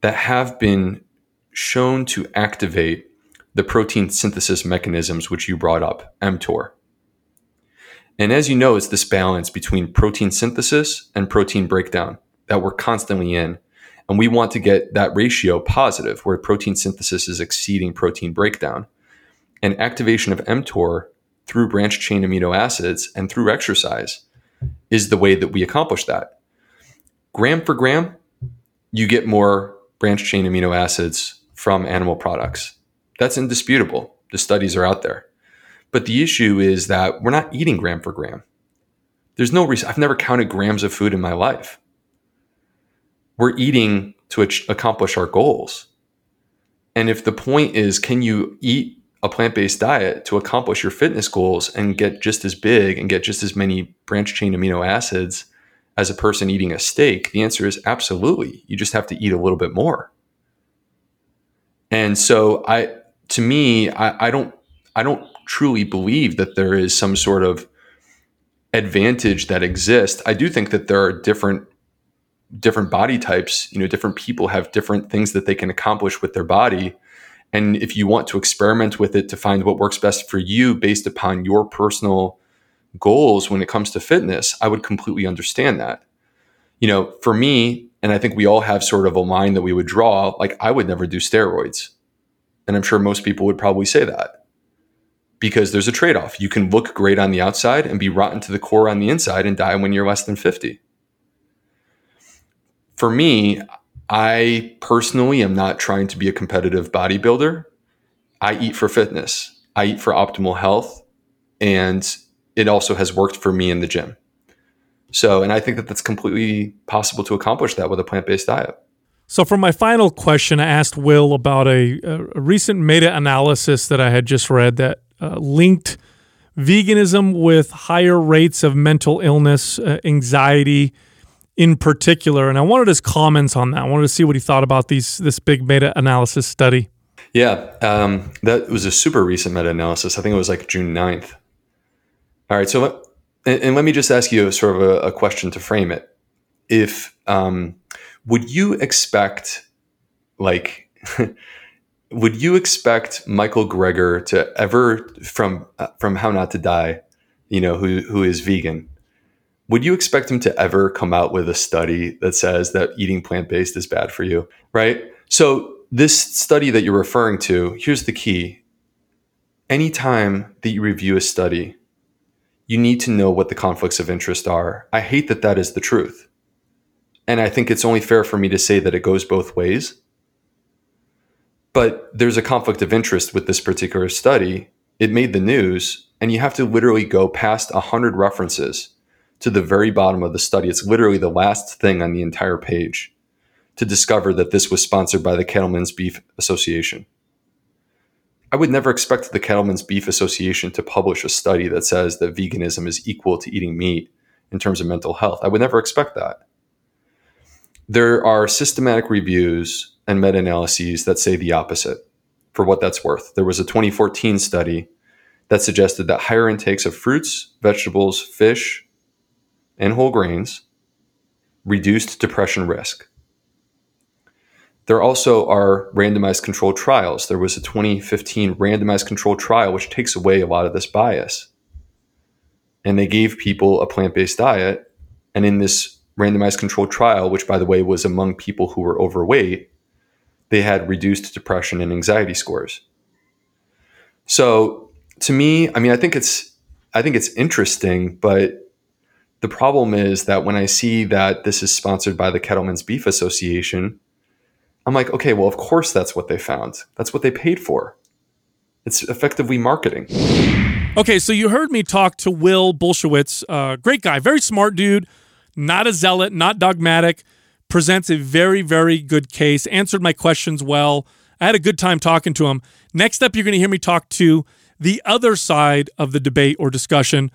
Speaker 3: that have been shown to activate the protein synthesis mechanisms which you brought up, mTOR. And as you know, it's this balance between protein synthesis and protein breakdown that we're constantly in. And we want to get that ratio positive where protein synthesis is exceeding protein breakdown. And activation of mTOR through branched chain amino acids and through exercise is the way that we accomplish that. Gram for gram, you get more branch chain amino acids from animal products. That's indisputable. The studies are out there. But the issue is that we're not eating gram for gram. There's no reason. I've never counted grams of food in my life. We're eating to accomplish our goals. And if the point is, can you eat a plant based diet to accomplish your fitness goals and get just as big and get just as many branch chain amino acids as a person eating a steak? The answer is absolutely. You just have to eat a little bit more. And so I to me, I, I don't I don't truly believe that there is some sort of advantage that exists. I do think that there are different different body types, you know, different people have different things that they can accomplish with their body and if you want to experiment with it to find what works best for you based upon your personal goals when it comes to fitness, I would completely understand that. You know, for me, and I think we all have sort of a line that we would draw, like I would never do steroids. And I'm sure most people would probably say that because there's a trade off. You can look great on the outside and be rotten to the core on the inside and die when you're less than 50. For me, I personally am not trying to be a competitive bodybuilder. I eat for fitness, I eat for optimal health, and it also has worked for me in the gym. So, and I think that that's completely possible to accomplish that with a plant based diet.
Speaker 2: So, for my final question, I asked Will about a, a recent meta analysis that I had just read that uh, linked veganism with higher rates of mental illness, uh, anxiety, in particular. And I wanted his comments on that. I wanted to see what he thought about these this big meta analysis study.
Speaker 3: Yeah, um, that was a super recent meta analysis. I think it was like June 9th. All right, so let, and, and let me just ask you sort of a, a question to frame it. If um, would you expect like would you expect Michael Greger to ever from uh, from How Not to Die, you know, who who is vegan, would you expect him to ever come out with a study that says that eating plant based is bad for you? Right. So, this study that you're referring to, here's the key. Anytime that you review a study, you need to know what the conflicts of interest are. I hate that that is the truth. And I think it's only fair for me to say that it goes both ways. But there's a conflict of interest with this particular study. It made the news, and you have to literally go past 100 references to the very bottom of the study. It's literally the last thing on the entire page to discover that this was sponsored by the Cattlemen's Beef Association. I would never expect the Cattlemen's Beef Association to publish a study that says that veganism is equal to eating meat in terms of mental health. I would never expect that. There are systematic reviews and meta analyses that say the opposite, for what that's worth. There was a 2014 study that suggested that higher intakes of fruits, vegetables, fish, and whole grains reduced depression risk. There also are randomized controlled trials. There was a 2015 randomized controlled trial, which takes away a lot of this bias. And they gave people a plant based diet. And in this randomized controlled trial, which by the way was among people who were overweight, they had reduced depression and anxiety scores. So to me, I mean, I think it's I think it's interesting, but the problem is that when I see that this is sponsored by the Cattlemen's Beef Association, I'm like, okay, well, of course that's what they found. That's what they paid for. It's effectively marketing.
Speaker 2: Okay, so you heard me talk to Will Bulsiewicz, uh, great guy, very smart dude, not a zealot, not dogmatic, presents a very, very good case, answered my questions well. I had a good time talking to him. Next up, you're going to hear me talk to the other side of the debate or discussion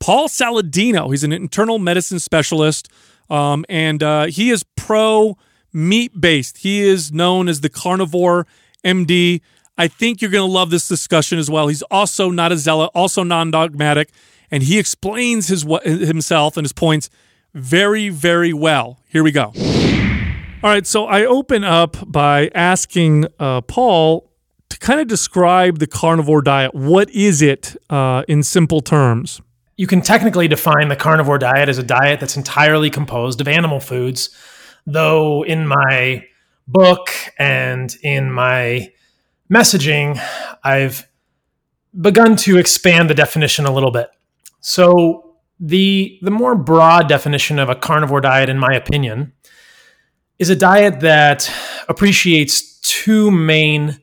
Speaker 2: Paul Saladino. He's an internal medicine specialist, um, and uh, he is pro meat based. He is known as the carnivore MD. I think you're going to love this discussion as well. He's also not a zealot, also non dogmatic, and he explains his himself and his points very, very well. Here we go. All right, so I open up by asking uh, Paul to kind of describe the carnivore diet. What is it uh, in simple terms?
Speaker 4: you can technically define the carnivore diet as a diet that's entirely composed of animal foods, though in my book and in my messaging, I've begun to expand the definition a little bit. So the the more broad definition of a carnivore diet in my opinion is a diet that appreciates two main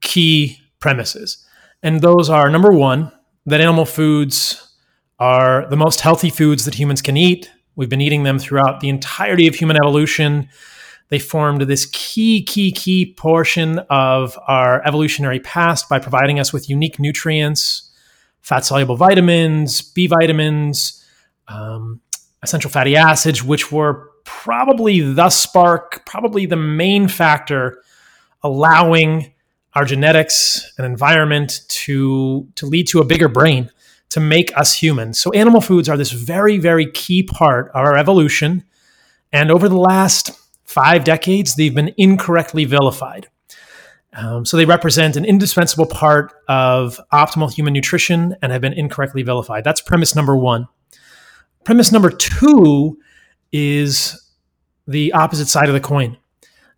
Speaker 4: key premises. And those are number one, that animal foods are the most healthy foods that humans can eat. We've been eating them throughout the entirety of human evolution. They formed this key, key, key portion of our evolutionary past by providing us with unique nutrients, fat soluble vitamins, B vitamins, um, essential fatty acids, which were probably the spark, probably the main factor allowing our genetics and environment to, to lead to a bigger brain, to make us human. So, animal foods are this very, very key part of our evolution. And over the last five decades, they've been incorrectly vilified. Um, so, they represent an indispensable part of optimal human nutrition and have been incorrectly vilified. That's premise number one. Premise number two is the opposite side of the coin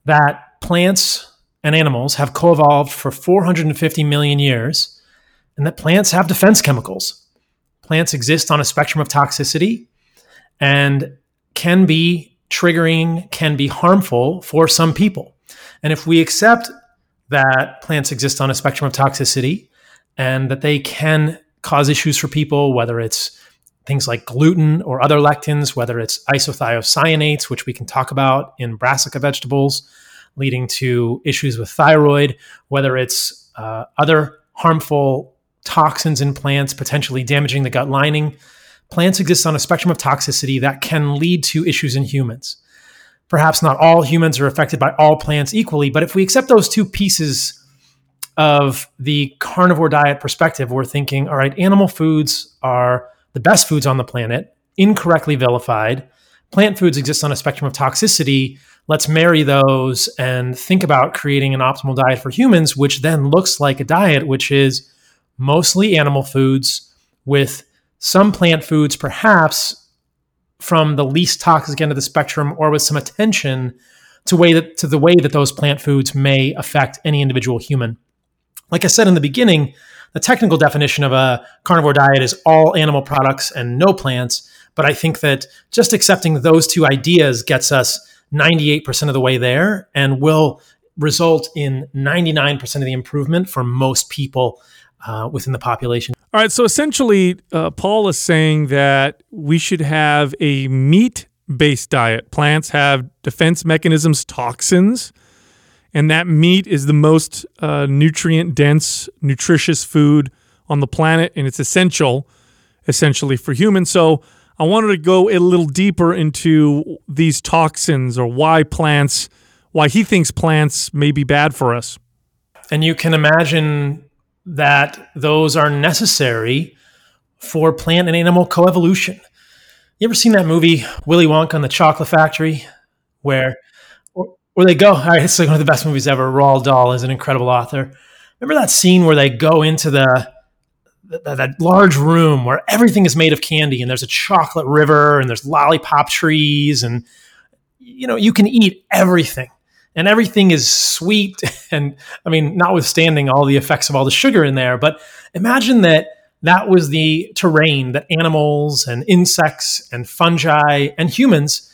Speaker 4: that plants and animals have co evolved for 450 million years, and that plants have defense chemicals. Plants exist on a spectrum of toxicity and can be triggering, can be harmful for some people. And if we accept that plants exist on a spectrum of toxicity and that they can cause issues for people, whether it's things like gluten or other lectins, whether it's isothiocyanates, which we can talk about in brassica vegetables, leading to issues with thyroid, whether it's uh, other harmful toxins in plants, potentially damaging the gut lining. Plants exist on a spectrum of toxicity that can lead to issues in humans. Perhaps not all humans are affected by all plants equally, but if we accept those two pieces of the carnivore diet perspective, we're thinking, all right, animal foods are the best foods on the planet, incorrectly vilified. Plant foods exist on a spectrum of toxicity. Let's marry those and think about creating an optimal diet for humans, which then looks like a diet which is mostly animal foods with some plant foods, perhaps from the least toxic end of the spectrum, or with some attention to way that to the way that those plant foods may affect any individual human. Like I said in the beginning, the technical definition of a carnivore diet is all animal products and no plants. But I think that just accepting those two ideas gets us 98% of the way there and will result in 99% of the improvement for most people uh, within the population.
Speaker 2: All right. So essentially, uh, Paul is saying that we should have a meat based diet. Plants have defense mechanisms, toxins and that meat is the most uh, nutrient dense, nutritious food on the planet, and it's essential, essentially, for humans. So I wanted to go a little deeper into these toxins or why plants, why he thinks plants may be bad for us.
Speaker 4: And you can imagine that those are necessary for plant and animal coevolution. You ever seen that movie Willy Wonka and the Chocolate Factory, where where they go. All right, it's like one of the best movies ever. Roald Dahl is an incredible author. Remember that scene where they go into the, the that large room where everything is made of candy and there's a chocolate river and there's lollipop trees and you know you can eat everything and everything is sweet and I mean notwithstanding all the effects of all the sugar in there, but imagine that that was the terrain that animals and insects and fungi and humans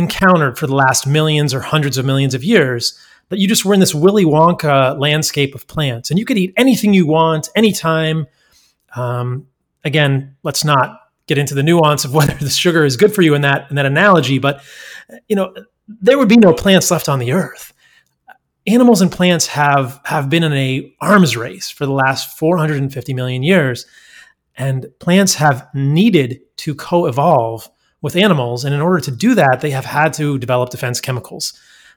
Speaker 4: encountered for the last millions or hundreds of millions of years that you just were in this Willy Wonka landscape of plants and you could eat anything you want anytime. Um, again, let's not get into the nuance of whether the sugar is good for you in that in that analogy, but you know there would be no plants left on the earth. Animals and plants have have been in a arms race for the last 450 million years, and plants have needed to co-evolve with animals. And in order to do that, they have had to develop defense chemicals.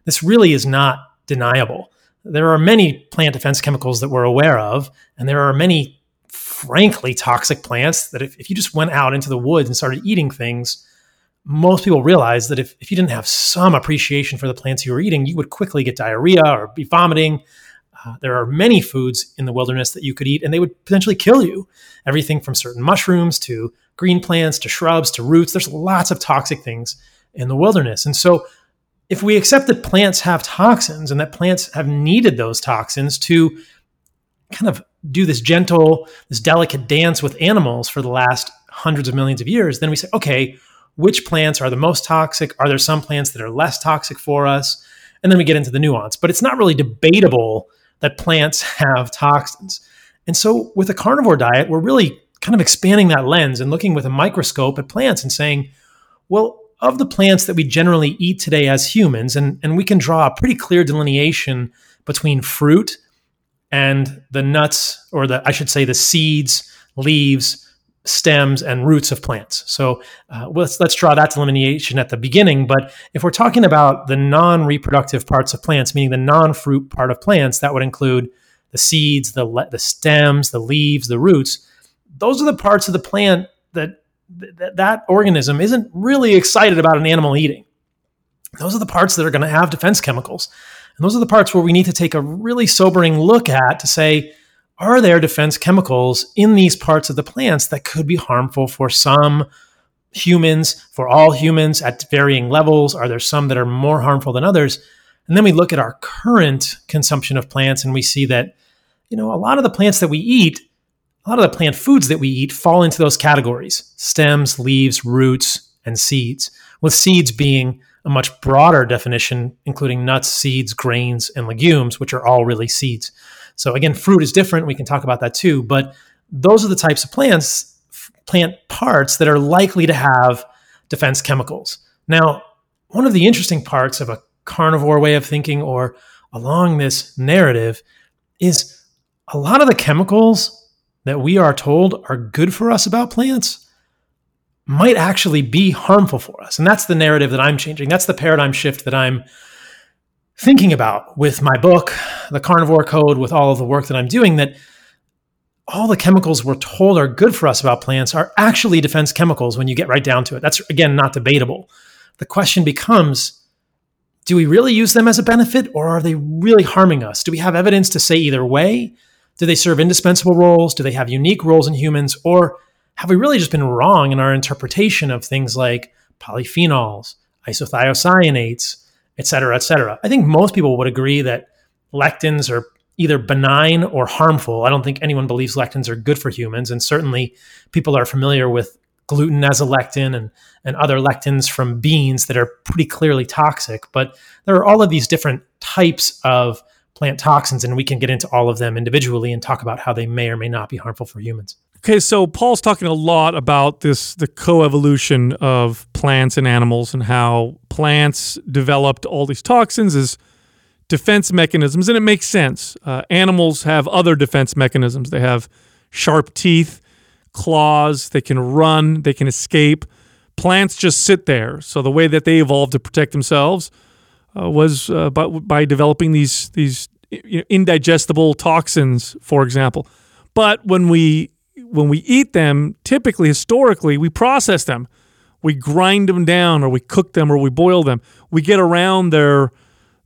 Speaker 4: This really is not deniable. There are many plant defense chemicals that we're aware of, and there are many, frankly, toxic plants that if, if you just went out into the woods and started eating things, most people realize that if, if you didn't have some appreciation for the plants you were eating, you would quickly get diarrhea or be vomiting. Uh, there are many foods in the wilderness that you could eat, and they would potentially kill you. Everything from certain mushrooms to green plants to shrubs to roots. There's lots of toxic things in the wilderness. And so, if we accept that plants have toxins and that plants have needed those toxins to kind of do this gentle, this delicate dance with animals for the last hundreds of millions of years, then we say, okay, which plants are the most toxic? Are there some plants that are less toxic for us? And then we get into the nuance. But it's not really debatable that plants have toxins. And so with a carnivore diet, we're really kind of expanding that lens and looking with a microscope at plants and saying, well, of the plants that we generally eat today as humans, and, and we can draw a pretty clear delineation between fruit and the nuts, or the I should say the seeds, leaves, stems, and roots of plants. So uh, let's let's draw that delineation at the beginning. But if we're talking about the non-reproductive parts of plants, meaning the non-fruit part of plants, that would include the seeds, the the stems, the leaves, the roots. Those are the parts of the plant that that, that organism isn't really excited about an animal eating. Those are the parts that are going to have defense chemicals. And those are the parts where we need to take a really sobering look at to say, are there defense chemicals in these parts of the plants that could be harmful for some humans, for all humans at varying levels? Are there some that are more harmful than others? And then we look at our current consumption of plants and we see that, you know, a lot of the plants that we eat, a lot of the plant foods that we eat fall into those categories stems, leaves, roots, and seeds, with seeds being a much broader definition, including nuts, seeds, grains, and legumes, which are all really seeds. So again, fruit is different. We can talk about that too. But those are the types of plants, plant parts that are likely to have defense chemicals. Now, one of the interesting parts of a carnivore way of thinking or along this narrative is a lot of the chemicals that we are told are good for us about plants might actually be harmful for us. And that's the narrative that I'm changing. That's the paradigm shift that I'm thinking about with my book, The Carnivore Code, with all of the work that I'm doing, that all the chemicals we're told are good for us about plants are actually defense chemicals when you get right down to it. That's, again, not debatable. The question becomes do we really use them as a benefit or are they really harming us? Do we have evidence to say either way? Do they serve indispensable roles? Do they have unique roles in humans? Or have we really just been wrong in our interpretation of things like polyphenols, isothiocyanates, et cetera, et cetera? I think most people would agree that lectins are either benign or harmful. I don't think anyone believes lectins are good for humans. And certainly people are familiar with gluten as a lectin and, and other lectins from beans that are pretty clearly toxic. But there are all of these different types of plant toxins, and we can get into all of them individually and talk about how they may or may not be harmful for humans.
Speaker 2: Okay, so Paul's talking a lot about this the coevolution of plants and animals and how plants developed all these toxins as defense mechanisms, and it makes sense. Uh, animals have other defense mechanisms. They have sharp teeth, claws, they can run, they can escape. Plants just sit there. So the way that they evolved to protect themselves uh, was uh, by, by developing these these indigestible toxins, for example. But when we when we eat them, typically historically, we process them. We grind them down or we cook them or we boil them. We get around their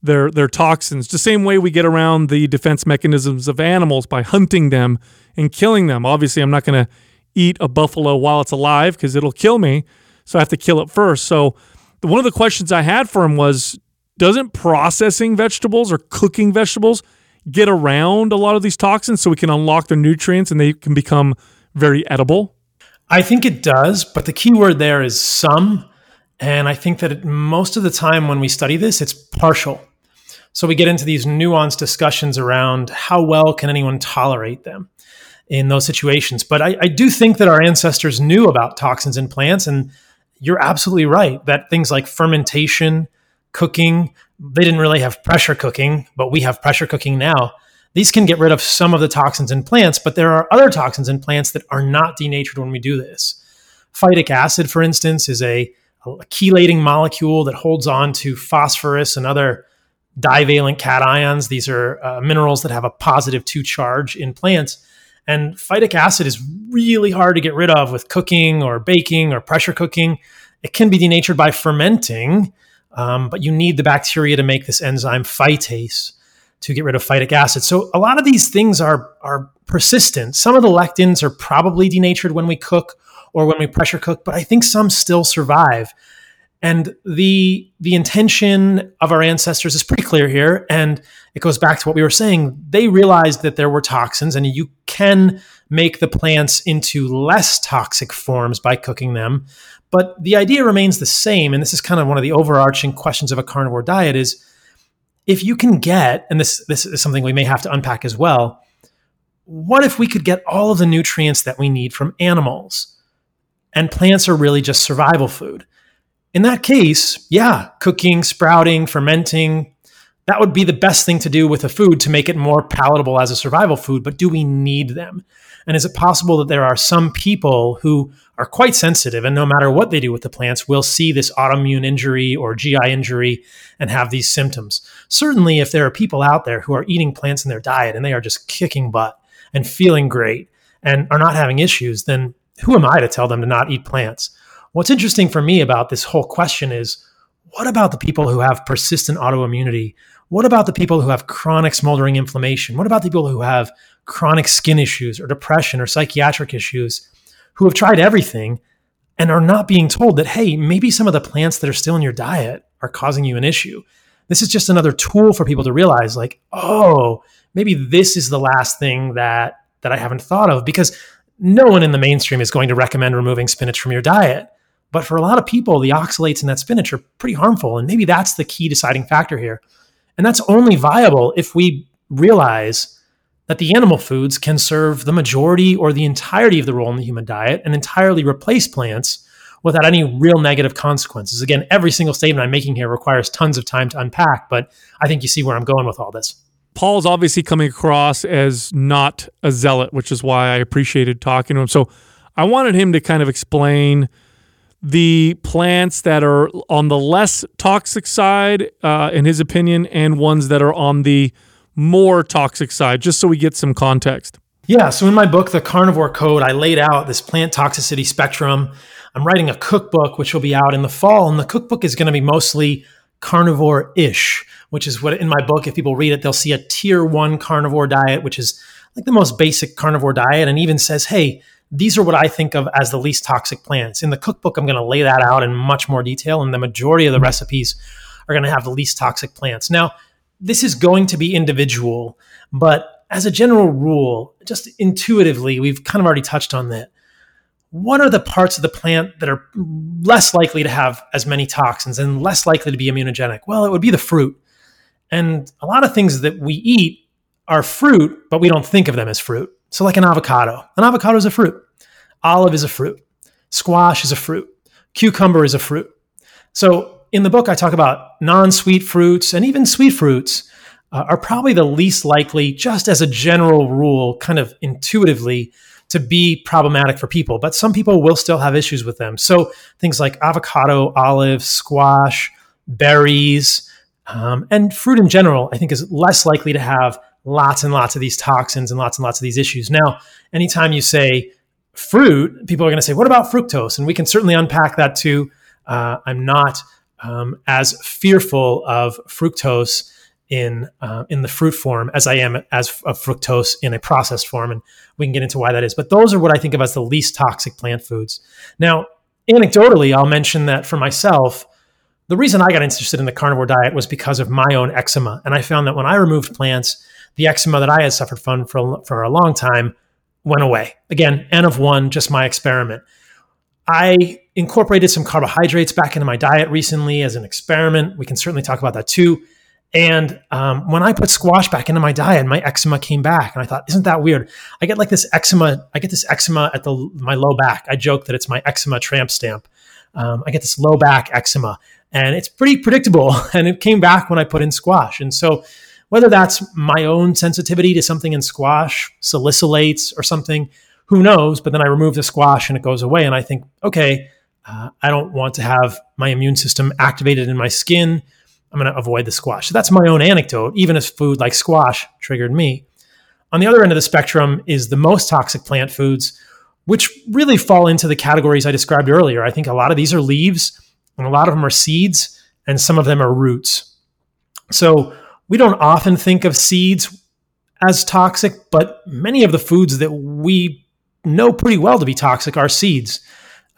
Speaker 2: their their toxins. The same way we get around the defense mechanisms of animals by hunting them and killing them. Obviously, I'm not going to eat a buffalo while it's alive because it'll kill me. So I have to kill it first. So one of the questions I had for him was doesn't processing vegetables or cooking vegetables get around a lot of these toxins so we can unlock their nutrients and they can become very edible?
Speaker 4: I think it does, but the key word there is some. And I think that most of the time when we study this, it's partial. So we get into these nuanced discussions around how well can anyone tolerate them in those situations. But I, I do think that our ancestors knew about toxins in plants. And you're absolutely right that things like fermentation, cooking, they didn't really have pressure cooking, but we have pressure cooking now. These can get rid of some of the toxins in plants, but there are other toxins in plants that are not denatured when we do this. Phytic acid, for instance, is a, a chelating molecule that holds on to phosphorus and other divalent cations. These are uh, minerals that have a positive two charge in plants. And phytic acid is really hard to get rid of with cooking or baking or pressure cooking. It can be denatured by fermenting, um, but you need the bacteria to make this enzyme phytase to get rid of phytic acid. So a lot of these things are are persistent. Some of the lectins are probably denatured when we cook or when we pressure cook, but I think some still survive. And the the intention of our ancestors is pretty clear here and it goes back to what we were saying. They realized that there were toxins and you can make the plants into less toxic forms by cooking them. But the idea remains the same. And this is kind of one of the overarching questions of a carnivore diet is if you can get, and this, this is something we may have to unpack as well, what if we could get all of the nutrients that we need from animals and plants are really just survival food? In that case, yeah, cooking, sprouting, fermenting, that would be the best thing to do with a food to make it more palatable as a survival food. But do we need them? And is it possible that there are some people who are quite sensitive and no matter what they do with the plants will see this autoimmune injury or GI injury and have these symptoms? Certainly, if there are people out there who are eating plants in their diet and they are just kicking butt and feeling great and are not having issues, then who am I to tell them to not eat plants? What's interesting for me about this whole question is what about the people who have persistent autoimmunity what about the people who have chronic smoldering inflammation? What about the people who have chronic skin issues or depression or psychiatric issues who have tried everything and are not being told that, hey, maybe some of the plants that are still in your diet are causing you an issue? This is just another tool for people to realize, like, oh, maybe this is the last thing that that I haven't thought of because no one in the mainstream is going to recommend removing spinach from your diet. But for a lot of people, the oxalates in that spinach are pretty harmful. And maybe that's the key deciding factor here. And that's only viable if we realize that the animal foods can serve the majority or the entirety of the role in the human diet and entirely replace plants without any real negative consequences. Again, every single statement I'm making here requires tons of time to unpack, but I think you see where I'm going with all this.
Speaker 2: Paul's obviously coming across as not a zealot, which is why I appreciated talking to him. So I wanted him to kind of explain the plants that are on the less toxic side, uh, in his opinion, and ones that are on the more toxic side, just so we get some context.
Speaker 4: Yeah. So in my book, The Carnivore Code, I laid out this plant toxicity spectrum. I'm writing a cookbook, which will be out in the fall, and the cookbook is going to be mostly carnivore ish, which is what in my book, if people read it, they'll see a tier one carnivore diet, which is like the most basic carnivore diet, and even says, hey, these are what I think of as the least toxic plants. In the cookbook, I'm going to lay that out in much more detail, and the majority of the recipes are going to have the least toxic plants. Now, this is going to be individual, but as a general rule, just intuitively, we've kind of already touched on that. What are the parts of the plant that are less likely to have as many toxins and less likely to be immunogenic? Well, it would be the fruit. And a lot of things that we eat are fruit, but we don't think of them as fruit. So, like an avocado, an avocado is a fruit. Olive is a fruit. Squash is a fruit. Cucumber is a fruit. So, in the book, I talk about non sweet fruits and even sweet fruits uh, are probably the least likely, just as a general rule, kind of intuitively, to be problematic for people. But some people will still have issues with them. So, things like avocado, olive, squash, berries, um, and fruit in general, I think is less likely to have lots and lots of these toxins and lots and lots of these issues. Now, anytime you say fruit, people are going to say, what about fructose? And we can certainly unpack that too. Uh, I'm not um, as fearful of fructose in uh, in the fruit form as I am as of fructose in a processed form, and we can get into why that is. But those are what I think of as the least toxic plant foods. Now, anecdotally, I'll mention that for myself, the reason I got interested in the carnivore diet was because of my own eczema, and I found that when I removed plants, the eczema that I had suffered from for, for a long time went away. Again, N of one, just my experiment. I incorporated some carbohydrates back into my diet recently as an experiment. We can certainly talk about that too. And um, when I put squash back into my diet, my eczema came back, and I thought, isn't that weird? I get like this eczema. I get this eczema at the my low back. I joke that it's my eczema tramp stamp. Um, I get this low back eczema, and it's pretty predictable. And it came back when I put in squash. And so whether that's my own sensitivity to something in squash, salicylates, or something, who knows? But then I remove the squash and it goes away. And I think, okay, uh, I don't want to have my immune system activated in my skin. I'm going to avoid the squash. So that's my own anecdote, even if food like squash triggered me. On the other end of the spectrum is the most toxic plant foods, which really fall into the categories I described earlier. I think a lot of these are leaves, and a lot of them are seeds, and some of them are roots. So we don't often think of seeds as toxic, but many of the foods that we know pretty well to be toxic are seeds.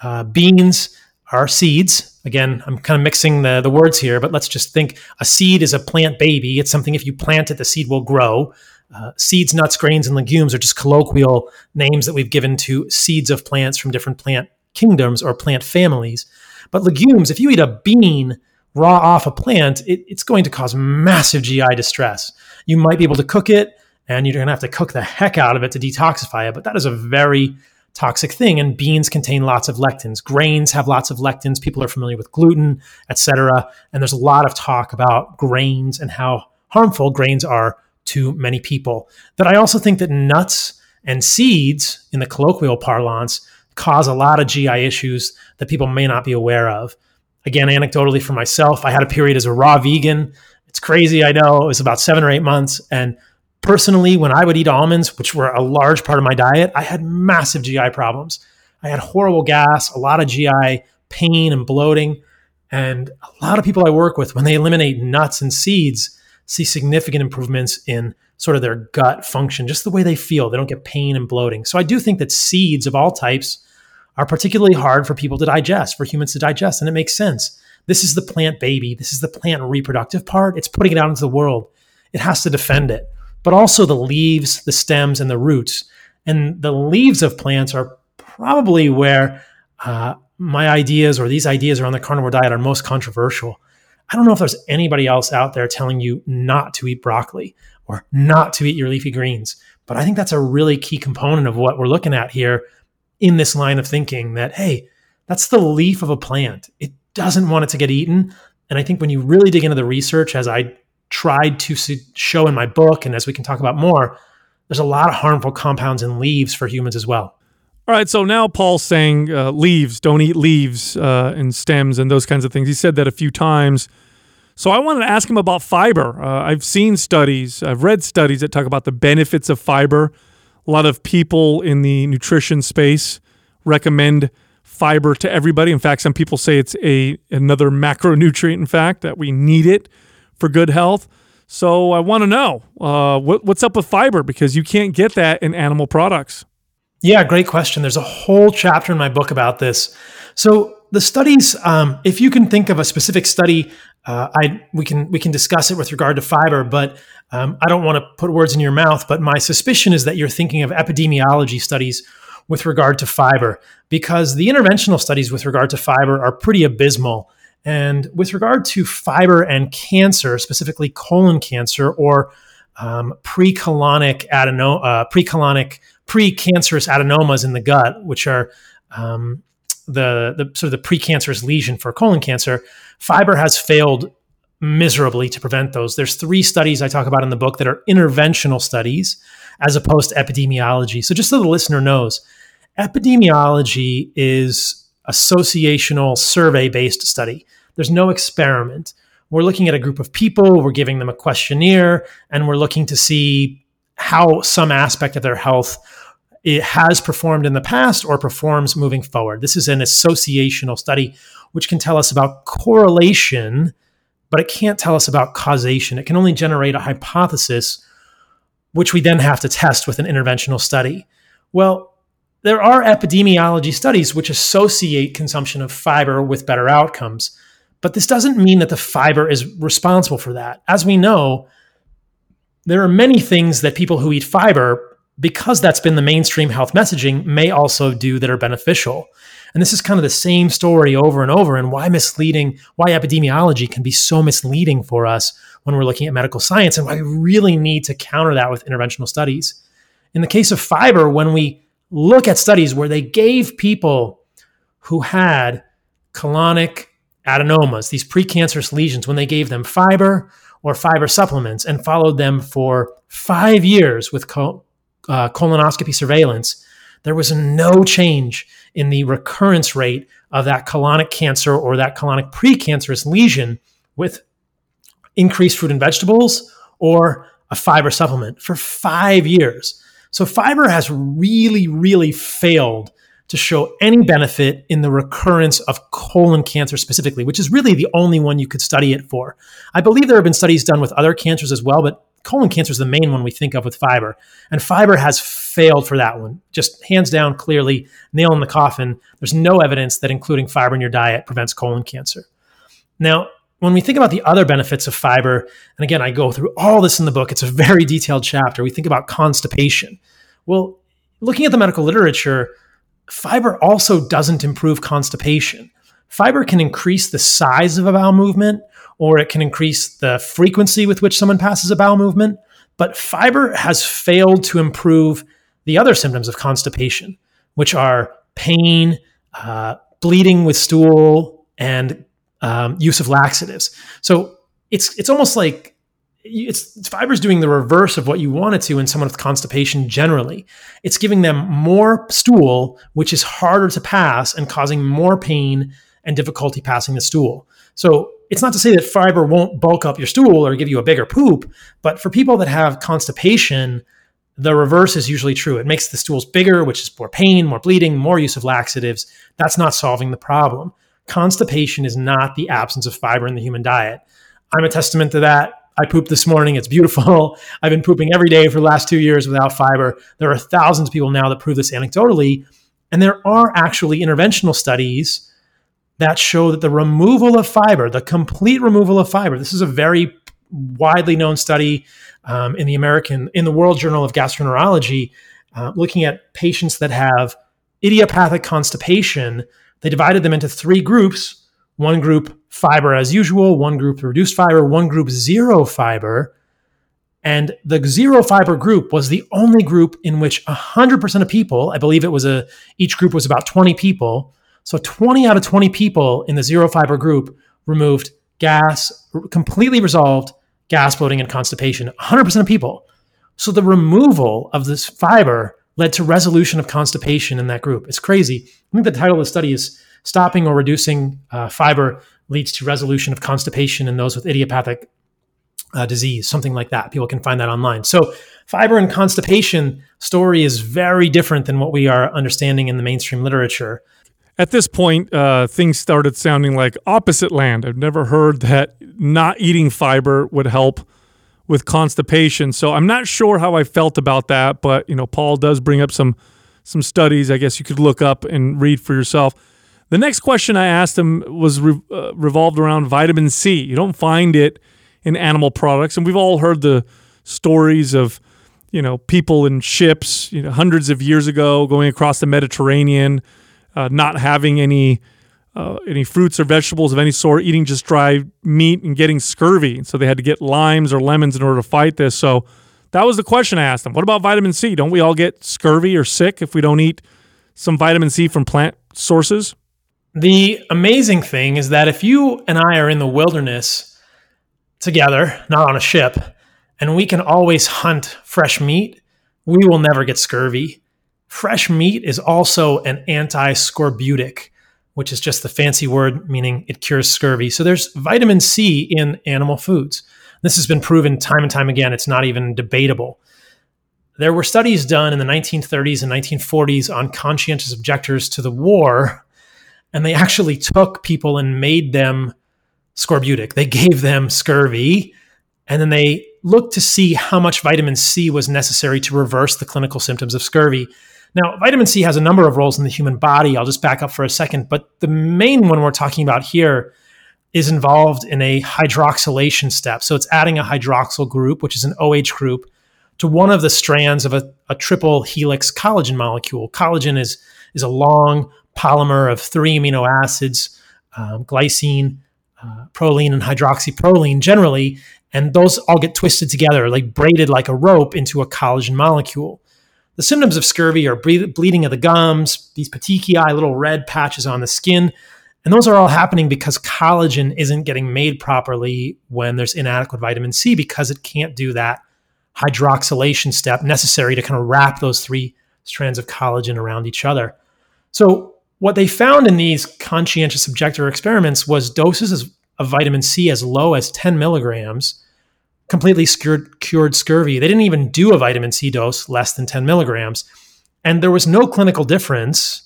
Speaker 4: Uh, beans are seeds. Again, I'm kind of mixing the, the words here, but let's just think a seed is a plant baby. It's something if you plant it, the seed will grow. uh, seeds, nuts, grains, and legumes are just colloquial names that we've given to seeds of plants from different plant kingdoms or plant families. But legumes, if you eat a bean raw off a plant, it, it's going to cause massive GI distress. You might be able to cook it, and you're going to have to cook the heck out of it to detoxify it, but that is a very toxic thing. And beans contain lots of lectins. Grains have lots of lectins. People are familiar with gluten, etc. And there's a lot of talk about grains and how harmful grains are to many people. That I also think that nuts and seeds, in the colloquial parlance, cause a lot of GI issues that people may not be aware of. Again, anecdotally for myself, I had a period as a raw vegan. It's crazy, I know. It was about seven or eight months. And personally, when I would eat almonds, which were a large part of my diet, I had massive GI problems. I had horrible gas, a lot of GI pain and bloating. And a lot of people I work with, when they eliminate nuts and seeds, see significant improvements in sort of their gut function, just the way they feel. They don't get pain and bloating. So I do think that seeds of all types are particularly hard for people to digest, for humans to digest. And it makes sense. This is the plant baby. This is the plant reproductive part. It's putting it out into the world. It has to defend it but also the leaves, the stems, and the roots. And the leaves of plants are probably where uh, my ideas or these ideas around the carnivore diet are most controversial. I don't know if there's anybody else out there telling you not to eat broccoli or not to eat your leafy greens, but I think that's a really key component of what we're looking at here in this line of thinking that, hey, that's the leaf of a plant. It doesn't want it to get eaten. And I think when you really dig into the research, as I tried to show in my book, and as we can talk about more, there's a lot of harmful compounds in leaves for humans as well.
Speaker 2: All right, so now Paul's saying uh, leaves, don't eat leaves uh, and stems and those kinds of things. He said that a few times. So I wanted to ask him about fiber. Uh, I've seen studies, I've read studies that talk about the benefits of fiber. A lot of people in the nutrition space recommend fiber to everybody. In fact, some people say it's a another macronutrient. In fact, that we need it for good health. So I want to know uh, what, what's up with fiber because you can't get that in animal products.
Speaker 4: Yeah, great question. There's a whole chapter in my book about this. So the studies, um, if you can think of a specific study, uh, I we can we can discuss it with regard to fiber. But um, I don't want to put words in your mouth. But my suspicion is that you're thinking of epidemiology studies with regard to fiber because the interventional studies with regard to fiber are pretty abysmal. And with regard to fiber and cancer, specifically colon cancer or um, precolonic adeno- uh, precolonic precancerous adenomas in the gut, which are um, the, the sort of the precancerous lesion for colon cancer, fiber has failed miserably to prevent those. There's three studies I talk about in the book that are interventional studies as opposed to epidemiology. So just so the listener knows, epidemiology is associational survey based study. There's no experiment. We're looking at a group of people, we're giving them a questionnaire, and we're looking to see how some aspect of their health it has performed in the past or performs moving forward. This is an associational study which can tell us about correlation, but it can't tell us about causation. It can only generate a hypothesis, which we then have to test with an interventional study. Well, there are epidemiology studies which associate consumption of fiber with better outcomes. But this doesn't mean that the fiber is responsible for that. As we know, there are many things that people who eat fiber, because that's been the mainstream health messaging, may also do that are beneficial. And this is kind of the same story over and over, and why misleading, why epidemiology can be so misleading for us when we're looking at medical science, and why we really need to counter that with interventional studies. In the case of fiber, when we look at studies where they gave people who had colonic adenomas, these precancerous lesions, when they gave them fiber or fiber supplements and followed them for five years with col- uh, colonoscopy surveillance, there was no change in the recurrence rate of that colonic cancer or that colonic precancerous lesion with increased fruit and vegetables or a fiber supplement for five years. So fiber has really, really failed to show any benefit in the recurrence of colon cancer specifically, which is really the only one you could study it for. I believe there have been studies done with other cancers as well, but colon cancer is the main one we think of with fiber. And fiber has failed for that one. Just hands down, clearly, nail in the coffin. There's no evidence that including fiber in your diet prevents colon cancer. Now, when we think about the other benefits of fiber, and again, I go through all this in the book, it's a very detailed chapter. We think about constipation. Well, looking at the medical literature, fiber also doesn't improve constipation. Fiber can increase the size of a bowel movement, or it can increase the frequency with which someone passes a bowel movement. But fiber has failed to improve the other symptoms of constipation, which are pain, uh, bleeding with stool, and um, use of laxatives. So it's it's almost like it's fiber's doing the reverse of what you want it to in someone with constipation generally. It's giving them more stool, which is harder to pass and causing more pain and difficulty passing the stool. So it's not to say that fiber won't bulk up your stool or give you a bigger poop, but for people that have constipation, the reverse is usually true. It makes the stools bigger, which is more pain, more bleeding, more use of laxatives. That's not solving the problem. Constipation is not the absence of fiber in the human diet. I'm a testament to that. I pooped this morning. It's beautiful. I've been pooping every day for the last two years without fiber. There are thousands of people now that prove this anecdotally. And there are actually interventional studies that show that the removal of fiber, the complete removal of fiber, this is a very widely known study um, in the American, in the World Journal of Gastroenterology, uh, looking at patients that have idiopathic constipation. They divided them into three groups one group fiber as usual, one group reduced fiber, one group zero fiber. And the zero fiber group was the only group in which 100% of people, I believe it was a, each group was about 20 people, so 20 out of 20 people in the zero fiber group removed gas, completely resolved gas bloating and constipation. 100% of people. So the removal of this fiber led to resolution of constipation in that group. It's crazy. I think the title of the study is Stopping or Reducing uh, Fiber Leads to Resolution of Constipation in Those with Idiopathic uh, Disease, something like that. People can find that online. So, fiber and constipation story is very different than what we are understanding in the mainstream literature
Speaker 2: at this point, uh, things started sounding like opposite land. I've never heard that not eating fiber would help with constipation. So I'm not sure how I felt about that, but you know, Paul does bring up some some studies. I guess you could look up and read for yourself. The next question I asked him was re- uh, revolved around vitamin C. You don't find it in animal products, and we've all heard the stories of you know people in ships, you know, hundreds of years ago going across the Mediterranean uh, not having any uh, any fruits or vegetables of any sort, eating just dry meat and getting scurvy. So they had to get limes or lemons in order to fight this. So that was the question I asked them. What about vitamin C? Don't we all get scurvy or sick if we don't eat some vitamin C from plant sources?
Speaker 4: The amazing thing is that if you and I are in the wilderness together, not on a ship, and we can always hunt fresh meat, we will never get scurvy. Fresh meat is also an anti-scorbutic, which is just the fancy word meaning it cures scurvy. So there's vitamin C in animal foods. This has been proven time and time again. It's not even debatable. There were studies done in the 1930s and 1940s on conscientious objectors to the war, and they actually took people and made them scorbutic. They gave them scurvy, and then they looked to see how much vitamin C was necessary to reverse the clinical symptoms of scurvy. Now, vitamin C has a number of roles in the human body. I'll just back up for a second, but the main one we're talking about here is involved in a hydroxylation step. So it's adding a hydroxyl group, which is an OH group, to one of the strands of a, a triple helix collagen molecule. Collagen is, is a long polymer of three amino acids, um, glycine, uh, proline, and hydroxyproline generally, and those all get twisted together, like braided like a rope into a collagen molecule. The symptoms of scurvy are bleeding of the gums, these petechiae, little red patches on the skin. And those are all happening because collagen isn't getting made properly when there's inadequate vitamin C because it can't do that hydroxylation step necessary to kind of wrap those three strands of collagen around each other. So, what they found in these conscientious objector experiments was doses of vitamin C as low as 10 milligrams completely cured, cured scurvy. They didn't even do a vitamin C dose less than 10 milligrams. And there was no clinical difference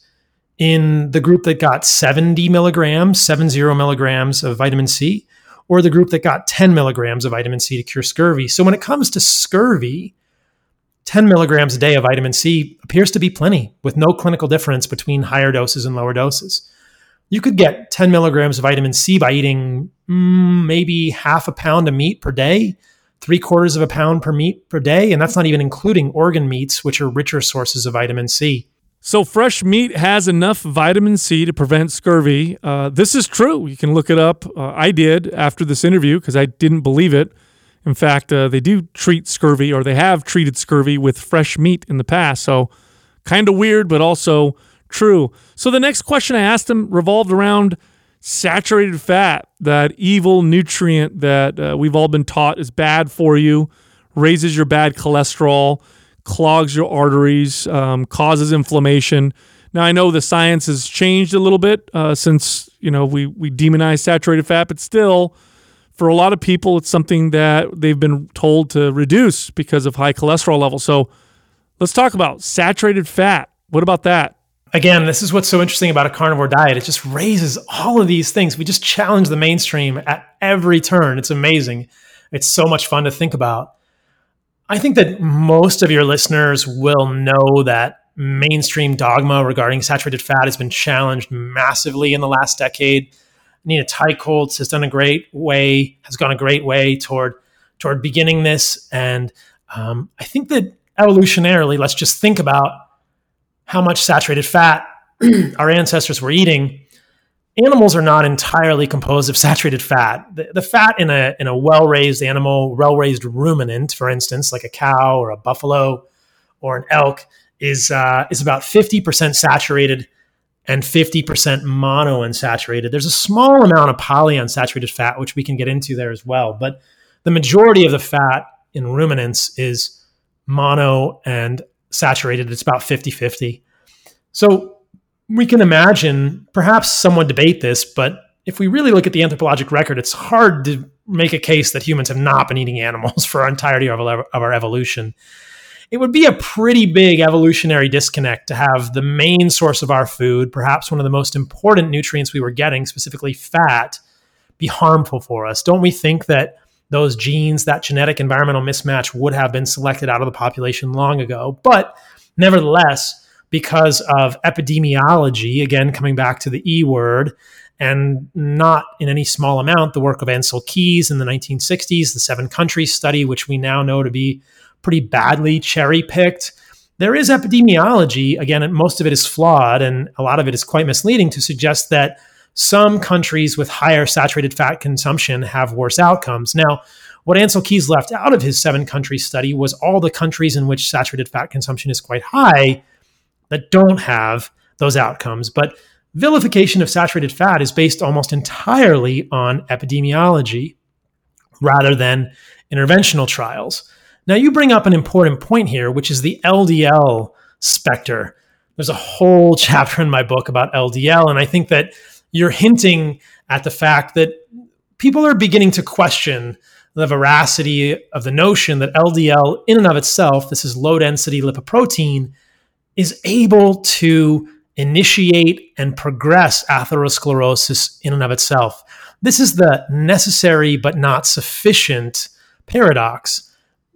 Speaker 4: in the group that got 70 milligrams, 70 milligrams of vitamin C, or the group that got 10 milligrams of vitamin C to cure scurvy. So when it comes to scurvy, 10 milligrams a day of vitamin C appears to be plenty with no clinical difference between higher doses and lower doses. You could get 10 milligrams of vitamin C by eating mm, maybe half a pound of meat per day, three quarters of a pound per meat per day. And that's not even including organ meats, which are richer sources of vitamin C.
Speaker 2: So, fresh meat has enough vitamin C to prevent scurvy. Uh, this is true. You can look it up. Uh, I did after this interview because I didn't believe it. In fact, uh, they do treat scurvy or they have treated scurvy with fresh meat in the past. So, kind of weird, but also true. So, the next question I asked him revolved around saturated fat, that evil nutrient that uh, we've all been taught is bad for you, raises your bad cholesterol clogs your arteries, um, causes inflammation. Now I know the science has changed a little bit uh, since you know we we demonize saturated fat, but still, for a lot of people, it's something that they've been told to reduce because of high cholesterol levels. So let's talk about saturated fat. What about that?
Speaker 4: Again, this is what's so interesting about a carnivore diet. It just raises all of these things. We just challenge the mainstream at every turn. It's amazing. It's so much fun to think about. I think that most of your listeners will know that mainstream dogma regarding saturated fat has been challenged massively in the last decade. Nina Teicholz has done a great way, has gone a great way toward toward beginning this, and um, I think that evolutionarily, let's just think about how much saturated fat our ancestors were eating animals are not entirely composed of saturated fat. The, the fat in a in a well raised animal, well raised ruminant, for instance, like a cow or a buffalo or an elk, is uh, is about fifty percent saturated and fifty percent mono monounsaturated. There's a small amount of polyunsaturated fat, which we can get into there as well, but the majority of the fat in ruminants is mono and saturated. It's about 50 50. So we can imagine perhaps someone debate this, but if we really look at the anthropologic record, it's hard to make a case that humans have not been eating animals for our entirety of our evolution. It would be a pretty big evolutionary disconnect to have the main source of our food, perhaps one of the most important nutrients we were getting, specifically fat, be harmful for us. Don't we think that those genes, that genetic environmental mismatch, would have been selected out of the population long ago? But nevertheless, because of epidemiology, again, coming back to the E word, and not in any small amount the work of Ancel Keys in the 1960s, the seven countries study, which we now know to be pretty badly cherry picked. There is epidemiology, again, most of it is flawed, and a lot of it is quite misleading to suggest that some countries with higher saturated fat consumption have worse outcomes. Now, what Ancel Keys left out of his seven country study was all the countries in which saturated fat consumption is quite high that don't have those outcomes. But vilification of saturated fat is based almost entirely on epidemiology rather than interventional trials. Now, you bring up an important point here, which is the LDL specter. There's a whole chapter in my book about LDL, and I think that you're hinting at the fact that people are beginning to question the veracity of the notion that LDL, in and of itself, this is low density lipoprotein, is able to initiate and progress atherosclerosis in and of itself. This is the necessary but not sufficient paradox.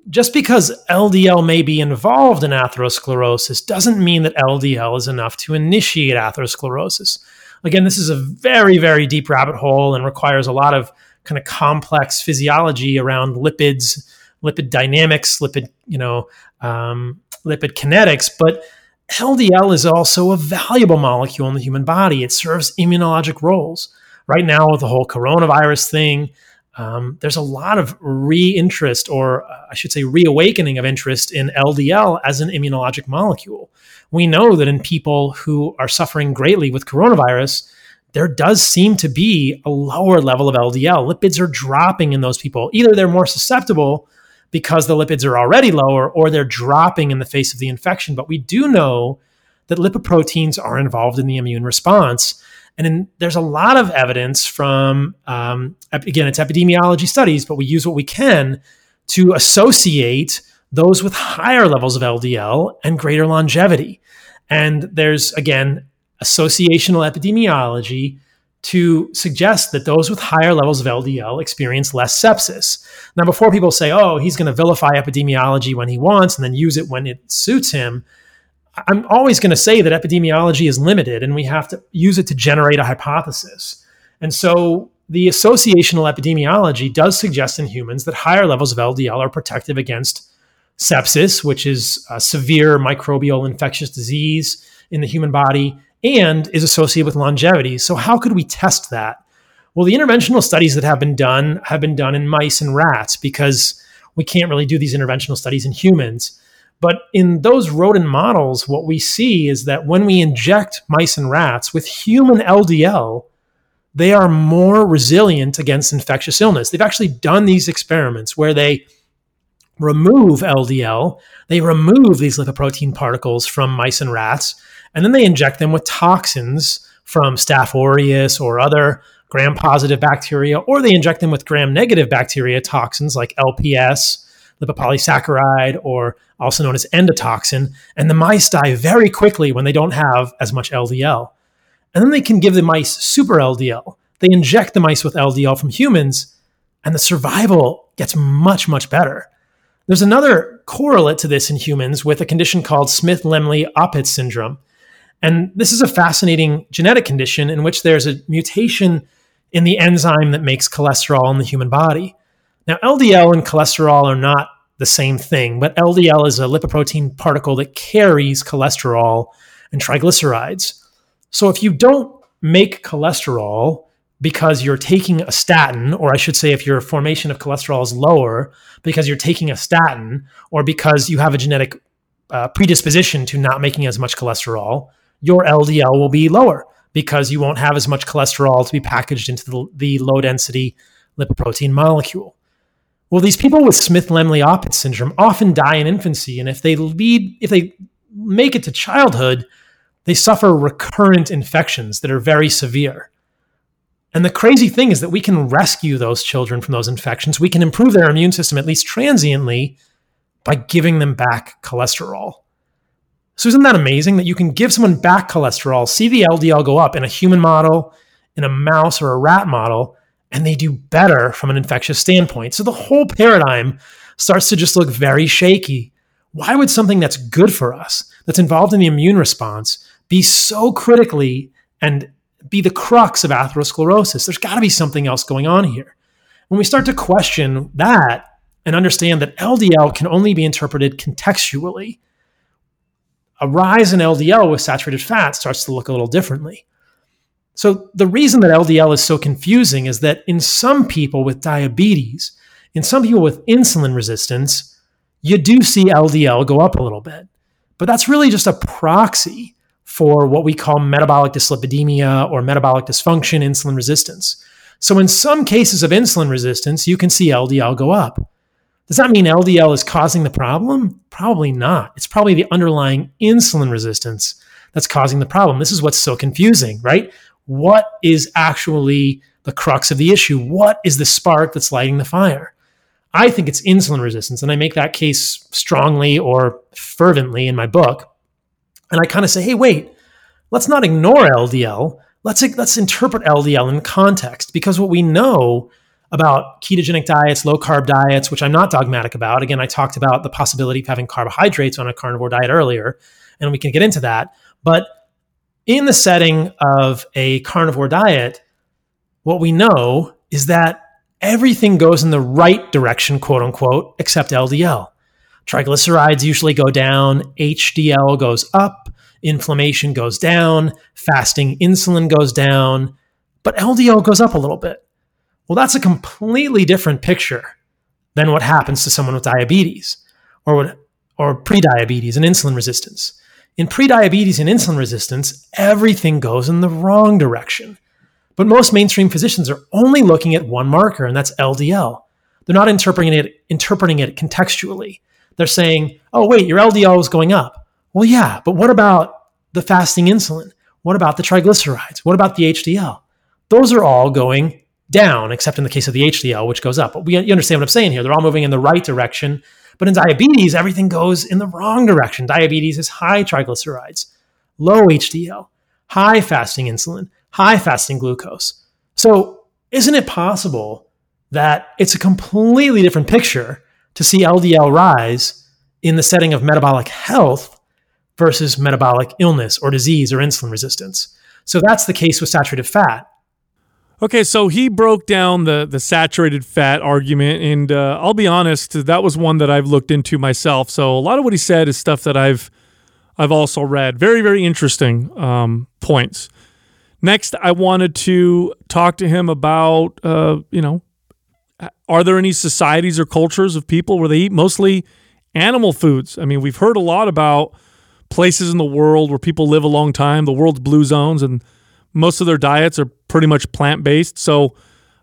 Speaker 4: Just because LDL may be involved in atherosclerosis doesn't mean that LDL is enough to initiate atherosclerosis. Again, this is a very, very deep rabbit hole and requires a lot of kind of complex physiology around lipids, lipid dynamics, lipid, you know, um, lipid kinetics. But LDL is also a valuable molecule in the human body. It serves immunologic roles. Right now, with the whole coronavirus thing, um, there's a lot of re-interest, or uh, I should say, reawakening of interest in LDL as an immunologic molecule. We know that in people who are suffering greatly with coronavirus, there does seem to be a lower level of LDL. Lipids are dropping in those people. Either they're more susceptible because the lipids are already lower or they're dropping in the face of the infection. But we do know that lipoproteins are involved in the immune response. And in, there's a lot of evidence from, um, again, it's epidemiology studies, but we use what we can to associate those with higher levels of LDL and greater longevity. And there's, again, associational epidemiology to suggest that those with higher levels of LDL experience less sepsis. Now, before people say, oh, he's going to vilify epidemiology when he wants and then use it when it suits him, I'm always going to say that epidemiology is limited and we have to use it to generate a hypothesis. And so the associational epidemiology does suggest in humans that higher levels of LDL are protective against sepsis, which is a severe microbial infectious disease in the human body, and is associated with longevity. So, how could we test that? Well, the interventional studies that have been done have been done in mice and rats because we can't really do these interventional studies in humans. But in those rodent models, what we see is that when we inject mice and rats with human LDL, they are more resilient against infectious illness. They've actually done these experiments where they remove LDL, they remove these lipoprotein particles from mice and rats, and then they inject them with toxins from Staph aureus or other gram positive bacteria, or they inject them with gram negative bacteria toxins like LPS, lipopolysaccharide, or also known as endotoxin. And the mice die very quickly when they don't have as much LDL. And then they can give the mice super LDL. They inject the mice with LDL from humans, and the survival gets much, much better. There's another correlate to this in humans with a condition called Smith Lemli Opitz syndrome. And this is a fascinating genetic condition in which there's a mutation in the enzyme that makes cholesterol in the human body. Now, LDL and cholesterol are not the same thing, but LDL is a lipoprotein particle that carries cholesterol and triglycerides. So if you don't make cholesterol because you're taking a statin, or I should say, if your formation of cholesterol is lower because you're taking a statin, or because you have a genetic uh, predisposition to not making as much cholesterol, your LDL will be lower because you won't have as much cholesterol to be packaged into the, the low density lipoprotein molecule. Well, these people with Smith-Lemli-Opitz syndrome often die in infancy, and if they lead, if they make it to childhood, they suffer recurrent infections that are very severe. And the crazy thing is that we can rescue those children from those infections. We can improve their immune system, at least transiently, by giving them back cholesterol. So, isn't that amazing that you can give someone back cholesterol, see the LDL go up in a human model, in a mouse or a rat model, and they do better from an infectious standpoint? So, the whole paradigm starts to just look very shaky. Why would something that's good for us, that's involved in the immune response, be so critically and be the crux of atherosclerosis. There's got to be something else going on here. When we start to question that and understand that LDL can only be interpreted contextually, a rise in LDL with saturated fat starts to look a little differently. So, the reason that LDL is so confusing is that in some people with diabetes, in some people with insulin resistance, you do see LDL go up a little bit. But that's really just a proxy for what we call metabolic dyslipidemia or metabolic dysfunction, insulin resistance. So, in some cases of insulin resistance, you can see LDL go up. Does that mean LDL is causing the problem? Probably not. It's probably the underlying insulin resistance that's causing the problem. This is what's so confusing, right? What is actually the crux of the issue? What is the spark that's lighting the fire? I think it's insulin resistance, and I make that case strongly or fervently in my book. And I kind of say, hey, wait, let's not ignore LDL. Let's, let's interpret LDL in context because what we know about ketogenic diets, low carb diets, which I'm not dogmatic about. Again, I talked about the possibility of having carbohydrates on a carnivore diet earlier, and we can get into that. But in the setting of a carnivore diet, what we know is that everything goes in the right direction, quote unquote, except LDL. Triglycerides usually go down, HDL goes up, inflammation goes down, fasting insulin goes down, but LDL goes up a little bit. Well, that's a completely different picture than what happens to someone with diabetes or or prediabetes and insulin resistance. In prediabetes and insulin resistance, everything goes in the wrong direction. But most mainstream physicians are only looking at one marker, and that's LDL. They're not interpreting it, interpreting it contextually they're saying, oh, wait, your LDL is going up. Well, yeah, but what about the fasting insulin? What about the triglycerides? What about the HDL? Those are all going down, except in the case of the HDL, which goes up. But we, you understand what I'm saying here. They're all moving in the right direction. But in diabetes, everything goes in the wrong direction. Diabetes is high triglycerides, low HDL, high fasting insulin, high fasting glucose. So, isn't it possible that it's a completely different picture to see LDL rise in the setting of metabolic health versus metabolic illness or disease or insulin resistance. So that's the case with saturated fat.
Speaker 2: Okay, so he broke down the the saturated fat argument, and uh, I'll be honest, that was one that I've looked into myself. So a lot of what he said is stuff that I've I've also read. Very very interesting um, points. Next, I wanted to talk to him about uh, you know, are there any societies or cultures of people where they eat mostly animal foods? I mean, we've heard a lot about places in the world where people live a long time, the world's blue zones, and most of their diets are pretty much plant based. So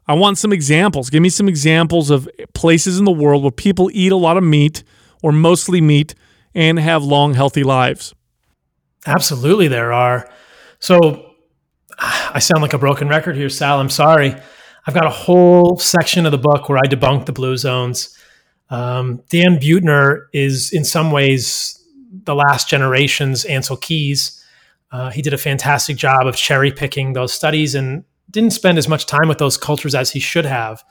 Speaker 2: I want some examples. Give me some examples of places in the world where people eat a lot of meat or mostly meat and have long, healthy lives.
Speaker 4: Absolutely, there are. So I sound like a broken record here, Sal. I'm sorry. I've got a whole section of the book where I debunk the blue zones. Um, Dan Buettner is, in some ways, the last generation's Ancel Keys. Uh, he did a fantastic job of cherry picking those studies and didn't spend as much time with those cultures as he should have.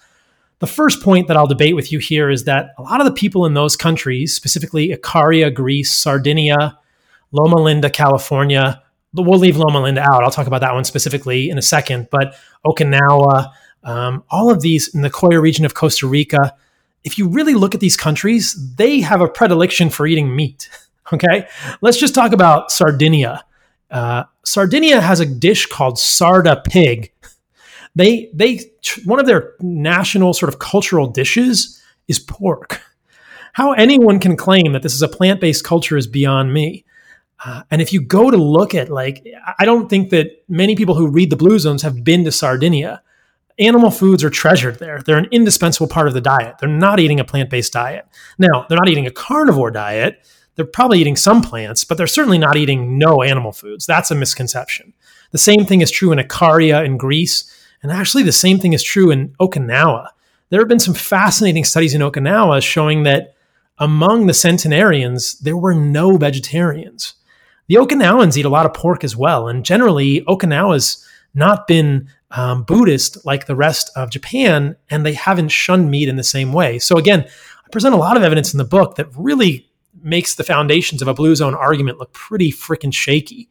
Speaker 4: The first point that I'll debate with you here is that a lot of the people in those countries, specifically Icaria, Greece, Sardinia, Loma Linda, California, we'll leave Loma Linda out. I'll talk about that one specifically in a second, but Okinawa, um, all of these in the Nicoya region of Costa Rica, if you really look at these countries, they have a predilection for eating meat. Okay, let's just talk about Sardinia. Uh, Sardinia has a dish called sarda pig. They they one of their national sort of cultural dishes is pork. How anyone can claim that this is a plant based culture is beyond me. Uh, and if you go to look at like, I don't think that many people who read the Blue Zones have been to Sardinia. Animal foods are treasured there. They're an indispensable part of the diet. They're not eating a plant based diet. Now, they're not eating a carnivore diet they're probably eating some plants, but they're certainly not eating no animal foods. That's a misconception. The same thing is true in Icaria in Greece, and actually the same thing is true in Okinawa. There have been some fascinating studies in Okinawa showing that among the centenarians, there were no vegetarians. The Okinawans eat a lot of pork as well, and generally, Okinawa's not been um, Buddhist like the rest of Japan, and they haven't shunned meat in the same way. So, again, I present a lot of evidence in the book that really makes the foundations of a blue zone argument look pretty freaking shaky.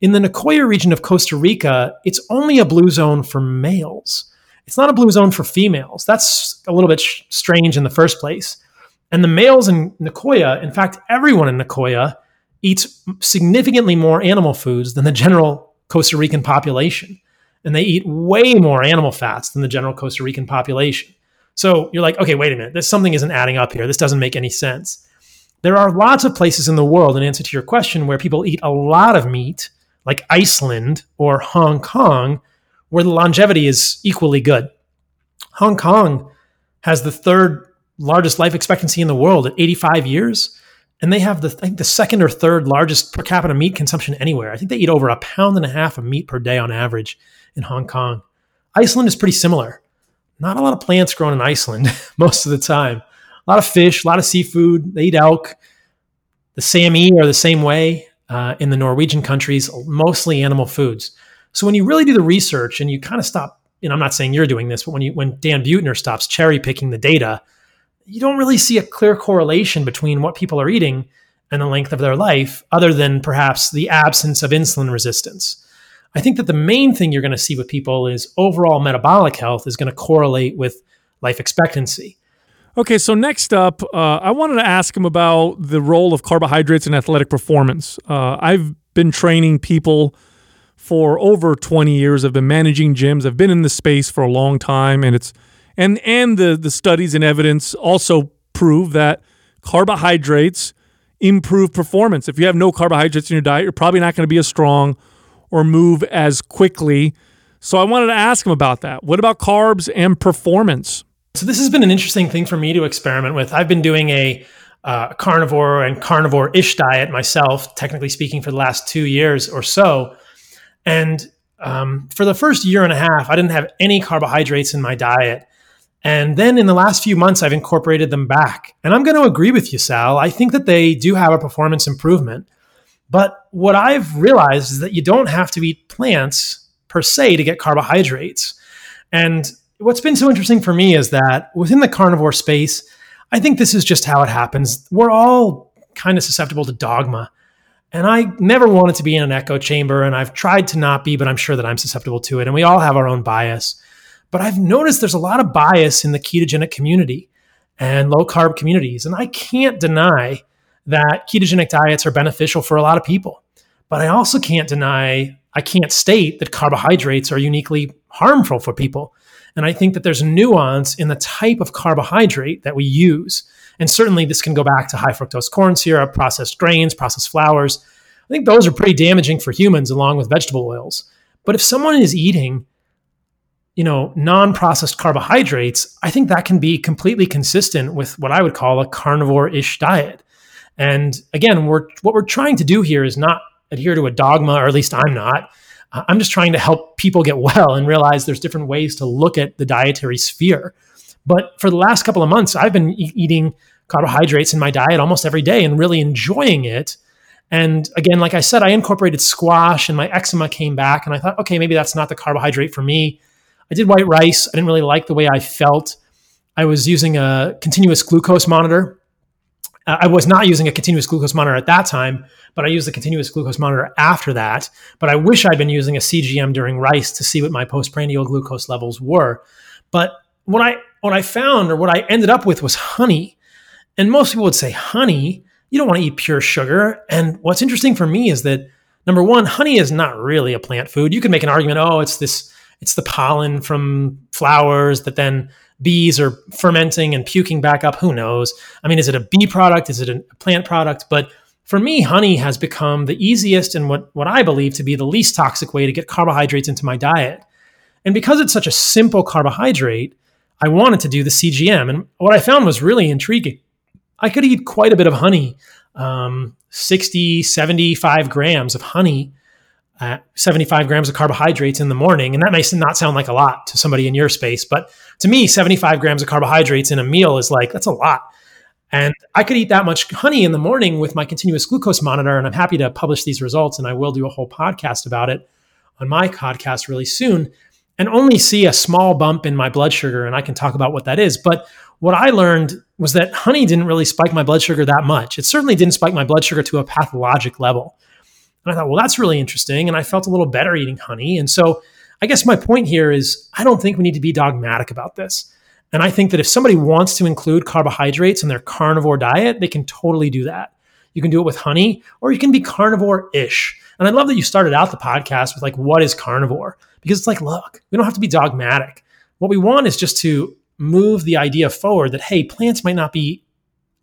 Speaker 4: In the Nicoya region of Costa Rica, it's only a blue zone for males. It's not a blue zone for females. That's a little bit sh- strange in the first place. And the males in Nicoya, in fact, everyone in Nicoya eats significantly more animal foods than the general Costa Rican population. And they eat way more animal fats than the general Costa Rican population. So you're like, okay, wait a minute. This something isn't adding up here. This doesn't make any sense. There are lots of places in the world, in answer to your question, where people eat a lot of meat, like Iceland or Hong Kong, where the longevity is equally good. Hong Kong has the third largest life expectancy in the world at 85 years, and they have the I think the second or third largest per capita meat consumption anywhere. I think they eat over a pound and a half of meat per day on average in Hong Kong. Iceland is pretty similar. Not a lot of plants grown in Iceland most of the time a lot of fish, a lot of seafood. They eat elk. The Sami are the same way uh, in the Norwegian countries, mostly animal foods. So when you really do the research and you kind of stop, know, I'm not saying you're doing this, but when you when Dan Buettner stops cherry picking the data, you don't really see a clear correlation between what people are eating and the length of their life, other than perhaps the absence of insulin resistance. I think that the main thing you're going to see with people is overall metabolic health is going to correlate with life expectancy.
Speaker 2: Okay, so next up, uh, I wanted to ask him about the role of carbohydrates in athletic performance. Uh, I've been training people for over 20 years. I've been managing gyms. I've been in the space for a long time, and it's and and the the studies and evidence also prove that carbohydrates improve performance. If you have no carbohydrates in your diet, you're probably not going to be as strong or move as quickly. So I wanted to ask him about that. What about carbs and performance?
Speaker 4: So this has been an interesting thing for me to experiment with. I've been doing a uh, carnivore and carnivore-ish diet myself, technically speaking, for the last two years or so. And um, for the first year and a half, I didn't have any carbohydrates in my diet. And then in the last few months, I've incorporated them back. And I'm going to agree with you, Sal. I think that they do have a performance improvement. But what I've realized is that you don't have to eat plants per se to get carbohydrates. And what's been so interesting for me is that within the carnivore space, I think this is just how it happens. We're all kind of susceptible to dogma. And I never wanted to be in an echo chamber, and I've tried to not be, but I'm sure that I'm susceptible to it. And we all have our own bias. But I've noticed there's a lot of bias in the ketogenic community and low carb communities. And I can't deny that ketogenic diets are beneficial for a lot of people. But I also can't deny, I can't state that carbohydrates are uniquely harmful for people. And I think that there's nuance in the type of carbohydrate that we use. And certainly this can go back to high fructose corn syrup, processed grains, processed flours. I think those are pretty damaging for humans along with vegetable oils. But if someone is eating, you know, non-processed carbohydrates, I think that can be completely consistent with what I would call a carnivore-ish diet. And again, we're what we're trying to do here is not adhere to a dogma, or at least I'm not. I'm just trying to help people get well and realize there's different ways to look at the dietary sphere. But for the last couple of months, I've been e- eating carbohydrates in my diet almost every day and really enjoying it. And again, like I said, I incorporated squash and my eczema came back. And I thought, okay, maybe that's not the carbohydrate for me. I did white rice. I didn't really like the way I felt. I was using a continuous glucose monitor. I was not using a continuous glucose monitor at that time, but I used a continuous glucose monitor after that. But I wish I'd been using a CGM during rice to see what my postprandial glucose levels were. But what I what I found or what I ended up with was honey. And most people would say, honey, you don't want to eat pure sugar. And what's interesting for me is that number one, honey is not really a plant food. You can make an argument, oh, it's this, it's the pollen from flowers that then bees are fermenting and puking back up. Who knows? I mean, is it a bee product? Is it a plant product? But for me, honey has become the easiest and what, what I believe to be the least toxic way to get carbohydrates into my diet. And because it's such a simple carbohydrate, I wanted to do the CGM. And what I found was really intriguing. I could eat quite a bit of honey, um, 60, 75 grams of honey, uh, 75 grams of carbohydrates in the morning. And that may not sound like a lot to somebody in your space, but to me, 75 grams of carbohydrates in a meal is like, that's a lot. And I could eat that much honey in the morning with my continuous glucose monitor. And I'm happy to publish these results. And I will do a whole podcast about it on my podcast really soon and only see a small bump in my blood sugar. And I can talk about what that is. But what I learned was that honey didn't really spike my blood sugar that much. It certainly didn't spike my blood sugar to a pathologic level. And I thought, well, that's really interesting. And I felt a little better eating honey. And so I guess my point here is I don't think we need to be dogmatic about this. And I think that if somebody wants to include carbohydrates in their carnivore diet, they can totally do that. You can do it with honey, or you can be carnivore ish. And I love that you started out the podcast with like, what is carnivore? Because it's like, look, we don't have to be dogmatic. What we want is just to move the idea forward that, hey, plants might not be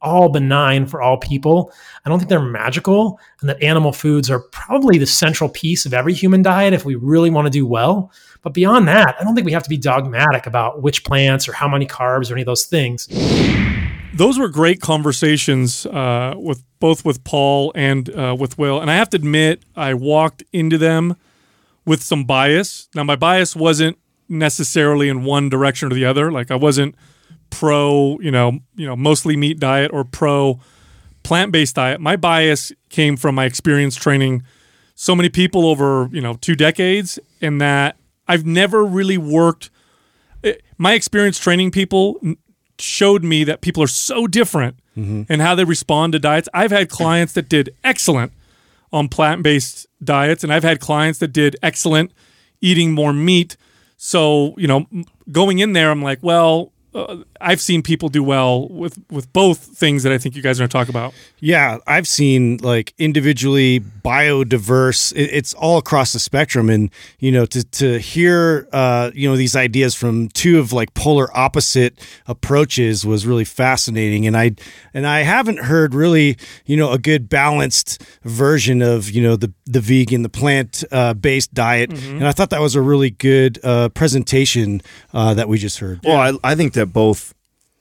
Speaker 4: all benign for all people. I don't think they're magical, and that animal foods are probably the central piece of every human diet if we really want to do well. But beyond that, I don't think we have to be dogmatic about which plants or how many carbs or any of those things.
Speaker 2: Those were great conversations uh, with both with Paul and uh, with Will, and I have to admit, I walked into them with some bias. Now, my bias wasn't necessarily in one direction or the other. Like I wasn't pro, you know, you know, mostly meat diet or pro plant-based diet. My bias came from my experience training so many people over, you know, two decades and that I've never really worked eh, my experience training people showed me that people are so different mm-hmm. and how they respond to diets. I've had clients that did excellent on plant-based diets and I've had clients that did excellent eating more meat so, you know, going in there, I'm like, well, uh, I've seen people do well with with both things that I think you guys are going to talk about.
Speaker 5: Yeah, I've seen like individually biodiverse. It, it's all across the spectrum, and you know to to hear uh, you know these ideas from two of like polar opposite approaches was really fascinating. And I and I haven't heard really you know a good balanced version of you know the the vegan the plant uh, based diet, mm-hmm. and I thought that was a really good uh, presentation uh, that we just heard.
Speaker 6: Well, I, I think that both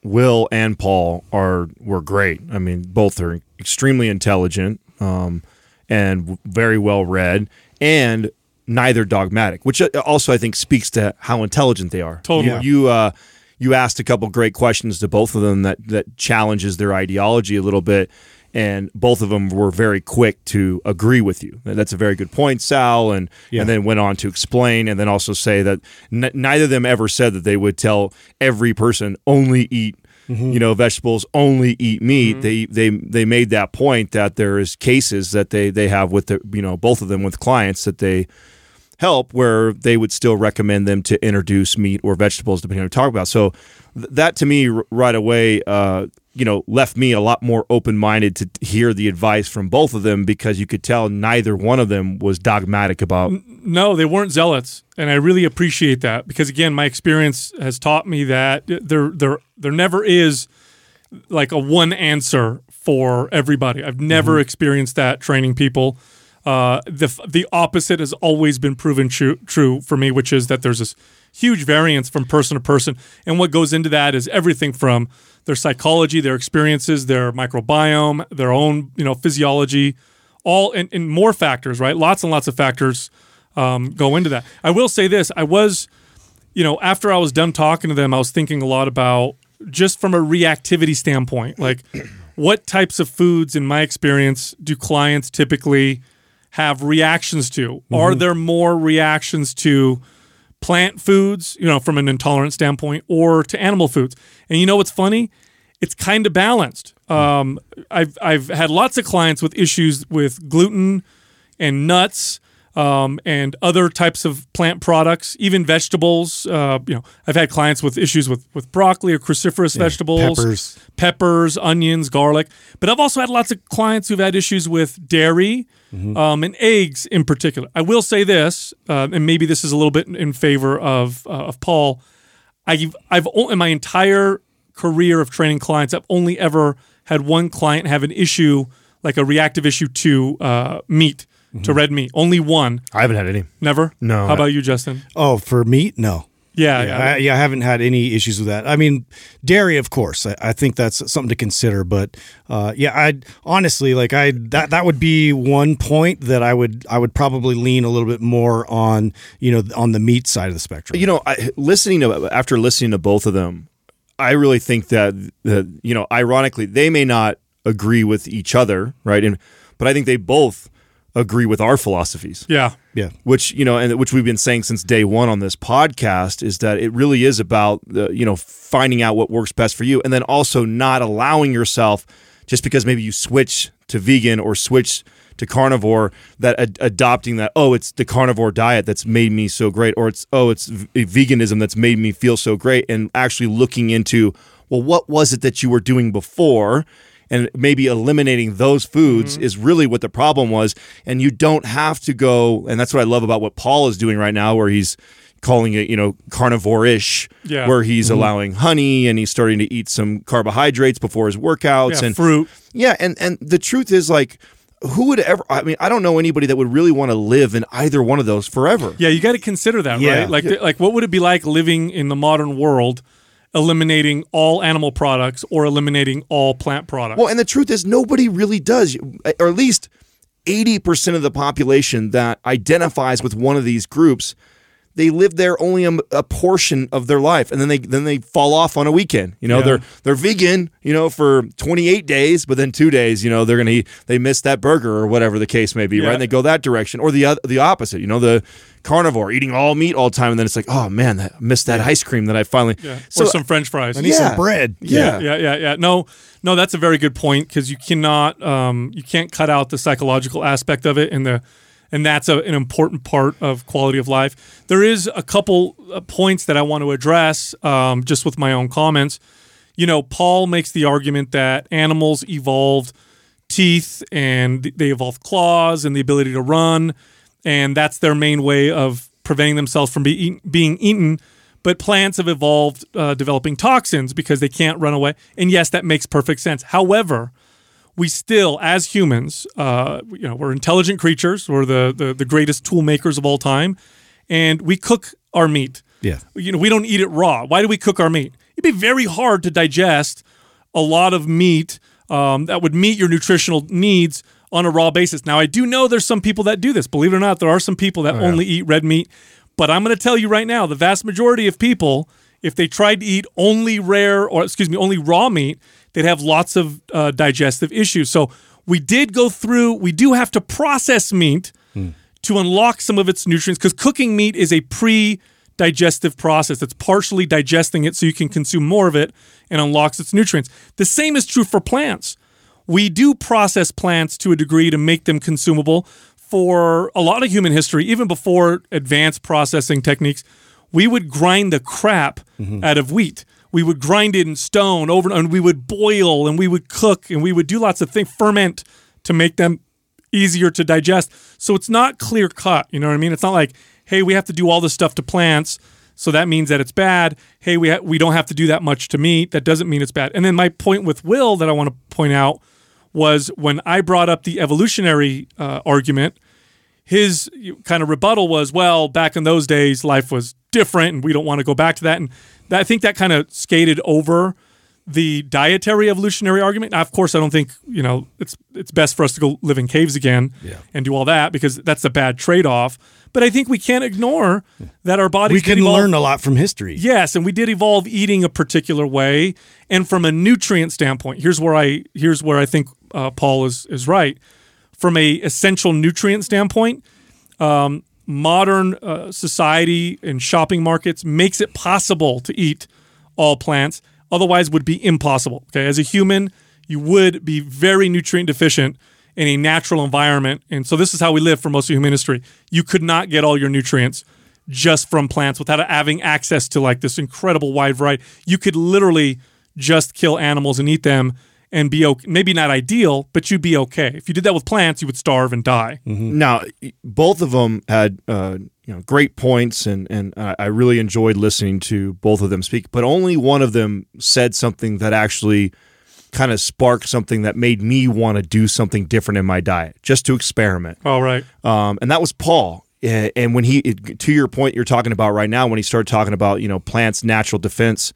Speaker 6: Will and Paul are were great. I mean, both are extremely intelligent um, and very well read, and neither dogmatic, which uh, also I think speaks to how intelligent they are.
Speaker 2: Totally.
Speaker 6: You you, uh, you asked a couple great questions to both of them that that challenges their ideology a little bit, and both of them were very quick to agree with you. That's a very good point, Sal, and yeah. and then went on to explain, and then also say that n- neither of them ever said that they would tell every person only eat mm-hmm.
Speaker 3: you know vegetables, only eat meat. Mm-hmm. They they they made that point that there is cases that they they have with the you know both of them with clients that they help where they would still recommend them to introduce meat or vegetables depending on what we talk about. So th- that to me r- right away, uh, you know, left me a lot more open minded to hear the advice from both of them because you could tell neither one of them was dogmatic about.
Speaker 2: No, they weren't zealots, and I really appreciate that because again, my experience has taught me that there there there never is like a one answer for everybody. I've never experienced that training people. Uh, the the opposite has always been proven true true for me, which is that there's this huge variance from person to person, and what goes into that is everything from their psychology, their experiences, their microbiome, their own you know physiology, all and, and more factors, right? Lots and lots of factors um, go into that. I will say this: I was, you know, after I was done talking to them, I was thinking a lot about just from a reactivity standpoint, like what types of foods, in my experience, do clients typically have reactions to? Are there more reactions to plant foods, you know, from an intolerance standpoint, or to animal foods? And you know what's funny? It's kind of balanced. Um, I've I've had lots of clients with issues with gluten and nuts um, and other types of plant products, even vegetables. Uh, you know, I've had clients with issues with with broccoli or cruciferous vegetables,
Speaker 5: peppers.
Speaker 2: peppers, onions, garlic. But I've also had lots of clients who've had issues with dairy um, and eggs in particular. I will say this, uh, and maybe this is a little bit in favor of uh, of Paul. I've I've in my entire career of training clients, I've only ever had one client have an issue like a reactive issue to uh, meat, to red meat. Only one.
Speaker 3: I haven't had any.
Speaker 2: Never.
Speaker 3: No.
Speaker 2: How about you, Justin?
Speaker 5: Oh, for meat, no.
Speaker 2: Yeah,
Speaker 5: Yeah,
Speaker 2: yeah.
Speaker 5: I, yeah, I haven't had any issues with that. I mean, dairy, of course. I, I think that's something to consider. But uh, yeah, I honestly like I that that would be one point that I would I would probably lean a little bit more on you know on the meat side of the spectrum.
Speaker 3: You know, I, listening to after listening to both of them, I really think that that you know, ironically, they may not agree with each other, right? And but I think they both agree with our philosophies.
Speaker 2: yeah.
Speaker 5: yeah,
Speaker 3: which you know, and which we've been saying since day one on this podcast, is that it really is about the you know finding out what works best for you, and then also not allowing yourself just because maybe you switch to vegan or switch to carnivore that ad- adopting that oh it's the carnivore diet that's made me so great or it's oh it's v- veganism that's made me feel so great and actually looking into well what was it that you were doing before and maybe eliminating those foods mm-hmm. is really what the problem was and you don't have to go and that's what i love about what paul is doing right now where he's calling it you know carnivore-ish
Speaker 2: Yeah.
Speaker 3: where he's mm-hmm. allowing honey and he's starting to eat some carbohydrates before his workouts
Speaker 2: Yeah,
Speaker 3: and
Speaker 2: fruit.
Speaker 3: yeah and and the truth is like who would ever i mean i don't know anybody that would really want to live in either one of those forever
Speaker 2: Yeah, you got to consider that,
Speaker 5: Yeah.
Speaker 2: right? Like, like, what would it be like living in the modern world, eliminating all animal products or eliminating all plant products?
Speaker 3: Well, and the truth is, nobody really does, or at least 80% of the population that identifies with one of these groups. They live there only a, a portion of their life, and then they then they fall off on a weekend. You know,
Speaker 2: Yeah.
Speaker 3: they're they're vegan, you know, for 28 days, but then two days, you know, they're gonna eat, they miss that burger or whatever the case may be,
Speaker 2: Yeah.
Speaker 3: right? And they go that direction, or the the opposite. You know, the carnivore eating all meat all the time, and then it's like, oh man, I missed that ice cream that I finally.
Speaker 2: yeah.
Speaker 3: So
Speaker 2: or some French fries.
Speaker 5: I need
Speaker 3: Yeah.
Speaker 5: some bread.
Speaker 3: yeah,
Speaker 2: yeah, yeah, yeah. No, no, that's a very good point because you cannot, um, you can't cut out the psychological aspect of it, and the, and that's a, an important part of quality of life. There is a couple uh, points that I want to address, um, just with my own comments. You know, Paul makes the argument that animals evolved teeth and they evolved claws and the ability to run, and that's their main way of preventing themselves from be being eaten. But plants have evolved uh, developing toxins because they can't run away. And yes, that makes perfect sense. However, we still, as humans, uh, you know, we're intelligent creatures. We're the, the the greatest tool makers of all time, and we cook our meat.
Speaker 5: Yeah.
Speaker 2: You know, we don't eat it raw. Why do we cook our meat? It'd be very hard to digest a lot of meat um, that would meet your nutritional needs on a raw basis. Now, I do know there's some people that do this. Believe it or not, there are some people that only eat red meat. But I'm going to tell you right now, the vast majority of people, if they tried to eat only rare or excuse me, only raw meat, they'd have lots of uh, digestive issues. So we did go through. We do have to process meat to unlock some of its nutrients because cooking meat is a pre digestive process. It's partially digesting it so you can consume more of it and unlocks its nutrients. The same is true for plants. We do process plants to a degree to make them consumable. For a lot of human history, even before advanced processing techniques, we would grind the crap out of wheat. We would grind it in stone over and we would boil and we would cook and we would do lots of things, ferment to make them easier to digest. So it's not clear cut. You know what I mean? It's not like, hey, we have to do all this stuff to plants, so that means that it's bad. Hey, we ha- we don't have to do that much to meat. That doesn't mean it's bad. And then my point with Will that I want to point out was when I brought up the evolutionary uh, argument. His kind of rebuttal was, well, back in those days, life was different, and we don't want to go back to that. And that, I think that kind of skated over the dietary evolutionary argument. Now, of course, I don't think you know it's it's best for us to go live in caves again and do all that because that's a bad trade off. But I think we can't ignore that our bodies
Speaker 5: we can
Speaker 2: evolve-
Speaker 5: learn a lot from history.
Speaker 2: Yes, and we did evolve eating a particular way, and from a nutrient standpoint, here's where I here's where I think uh, Paul is is right. From a essential nutrient standpoint, um, modern uh, society and shopping markets makes it possible to eat all plants. Otherwise, would be impossible. Okay, as a human, you would be very nutrient deficient in a natural environment, and so this is how we live for most of human history. You could not get all your nutrients just from plants without having access to like this incredible wide variety. You could literally just kill animals and eat them and be okay. Maybe not ideal, but you'd be okay. If you did that with plants, you would starve and die.
Speaker 3: Now, both of them had uh, you know great points, and and I I really enjoyed listening to both of them speak. But only one of them said something that actually kind of sparked something that made me want to do something different in my diet, just to experiment.
Speaker 2: All right.
Speaker 3: um, and that was Paul. And when he, to your point, you're talking about right now, when he started talking about you know plants' natural defense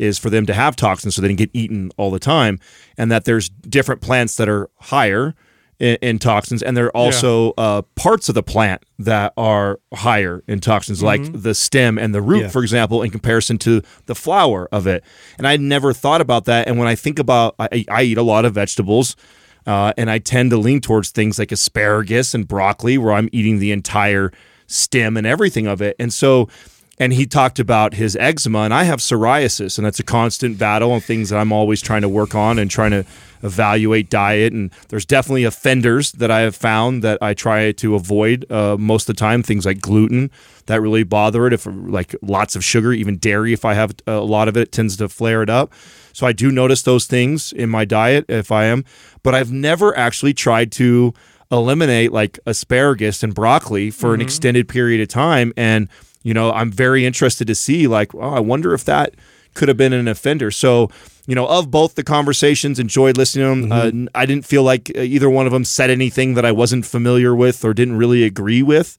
Speaker 3: is for them to have toxins so they don't get eaten all the time, and that there's different plants that are higher in, in toxins, and there are also uh, parts of the plant that are higher in toxins, like the stem and the root,
Speaker 5: Yeah.
Speaker 3: for example, in comparison to the flower of it. And I never thought about that. And when I think about, I, I eat a lot of vegetables. Uh, and I tend to lean towards things like asparagus and broccoli, where I'm eating the entire stem and everything of it. And so, and he talked about his eczema, and I have psoriasis, and that's a constant battle and things that I'm always trying to work on and trying to evaluate diet. And there's definitely offenders that I have found that I try to avoid uh, most of the time. Things like gluten that really bother it. If like lots of sugar, even dairy, if I have a lot of it, it tends to flare it up. So I do notice those things in my diet if I am, but I've never actually tried to eliminate like asparagus and broccoli for an extended period of time. And, you know, I'm very interested to see like, oh, I wonder if that could have been an offender. So, you know, of both the conversations, enjoyed listening to them. Uh, n- I didn't feel like uh, either one of them said anything that I wasn't familiar with or didn't really agree with.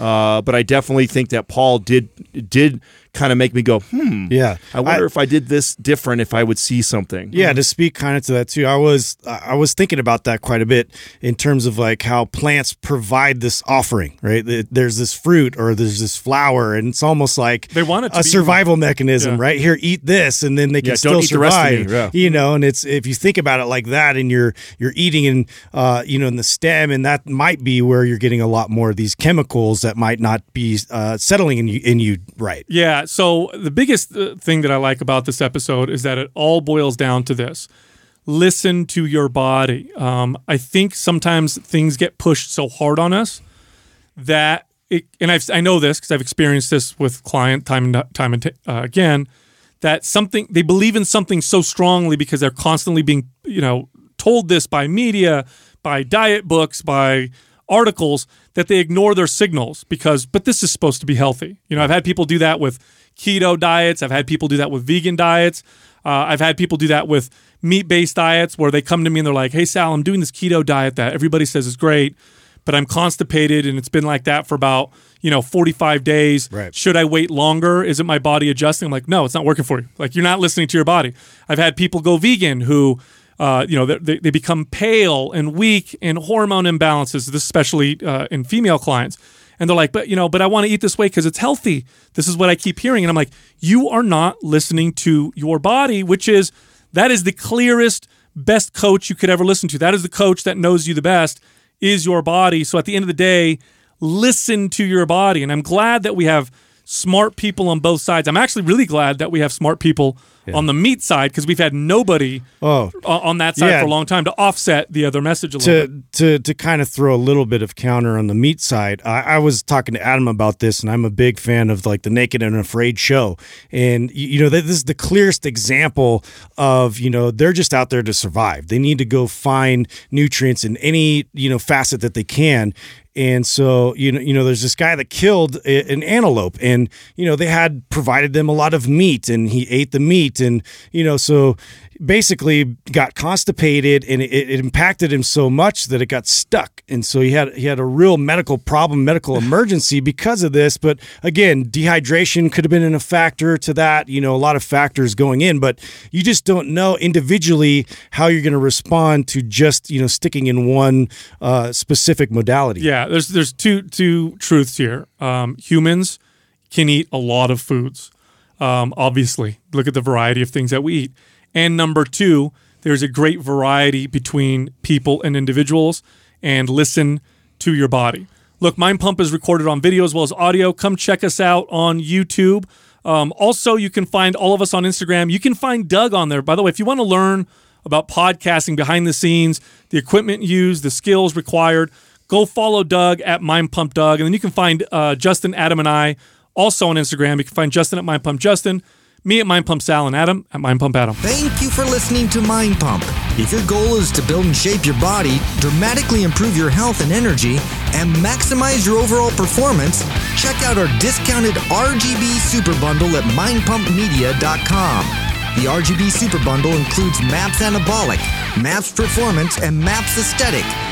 Speaker 3: Uh, but I definitely think that Paul did did kind of make me go, hmm.
Speaker 5: Yeah.
Speaker 3: I wonder if I did this different, if I would see something.
Speaker 5: Yeah, to speak kind of to that too. I was I was thinking about that quite a bit in terms of like how plants provide this offering, right? There's this fruit or there's this flower, and it's almost like
Speaker 2: They want it to
Speaker 5: a
Speaker 2: be-
Speaker 5: survival mechanism,
Speaker 2: Yeah.
Speaker 5: right? Here, eat this, and then they can
Speaker 3: Yeah,
Speaker 5: still
Speaker 3: don't eat the rest of
Speaker 5: survive.
Speaker 3: yeah.
Speaker 5: You know, and it's if you think about it like that, and you're you're eating in uh you know in the stem, and that might be where you're getting a lot more of these chemicals that might not be uh, settling in you in you right.
Speaker 2: Yeah. So the biggest uh, thing that I like about this episode is that it all boils down to this: listen to your body. Um, I think sometimes things get pushed so hard on us that it, and I've, I know this because I've experienced this with client time and time and t- uh, again, that something they believe in something so strongly because they're constantly being you know told this by media, by diet books, by articles that they ignore their signals because but this is supposed to be healthy. You know, I've had people do that with keto diets. I've had people do that with vegan diets. Uh, I've had people do that with meat-based diets where they come to me and they're like, "Hey Sal, I'm doing this keto diet that everybody says is great, but I'm constipated and it's been like that for about, you know, 45 days.
Speaker 5: Right.
Speaker 2: Should I wait longer? Isn't my body adjusting? I'm like, no, it's not working for you. Like you're not listening to your body. I've had people go vegan who, uh, you know, they, they become pale and weak and hormone imbalances, especially uh, in female clients. And they're like, but you know, but I want to eat this way because it's healthy. This is what I keep hearing. And I'm like, you are not listening to your body, which is that is the clearest, best coach you could ever listen to. That is the coach that knows you the best is your body. So at the end of the day, listen to your body. And I'm glad that we have smart people on both sides. I'm actually really glad that we have smart people on the meat side because we've had nobody
Speaker 5: Oh.
Speaker 2: on that side
Speaker 5: Yeah.
Speaker 2: for a long time to offset the other message a little bit.
Speaker 5: to to to kind of throw a little bit of counter on the meat side, I, I was talking to Adam about this, and I'm a big fan of like the Naked and Afraid show, and you, you know this is the clearest example of you know they're just out there to survive. They need to go find nutrients in any you know facet that they can. And so, you know, you know, there's this guy that killed an antelope, and you know, they had provided them a lot of meat, and he ate the meat, and you know, so basically got constipated, and it, it impacted him so much that it got stuck, and so he had he had a real medical problem, medical emergency because of this. But again, dehydration could have been in a factor to that. You know, a lot of factors going in, but you just don't know individually how you're going to respond to just you know sticking in one uh, specific modality.
Speaker 2: Yeah, there's there's two two truths here. Um, humans can eat a lot of foods. Um, obviously, look at the variety of things that we eat. And number two, there's a great variety between people and individuals. And listen to your body. Look, Mind Pump is recorded on video as well as audio. Come check us out on YouTube. Um, also, you can find all of us on Instagram. You can find Doug on there. By the way, if you want to learn about podcasting behind the scenes, the equipment used, the skills required, go follow Doug at Mind Pump Doug. And then you can find uh, Justin, Adam, and I also on Instagram. You can find Justin at Mind Pump Justin, me at Mind Pump Sal, and Adam at Mind Pump Adam.
Speaker 7: Thank you for listening to Mind Pump. If your goal is to build and shape your body, dramatically improve your health and energy, and maximize your overall performance, check out our discounted RGB Super Bundle at mindpumpmedia.com. The RGB Super Bundle includes MAPS Anabolic, MAPS Performance, and MAPS Aesthetic.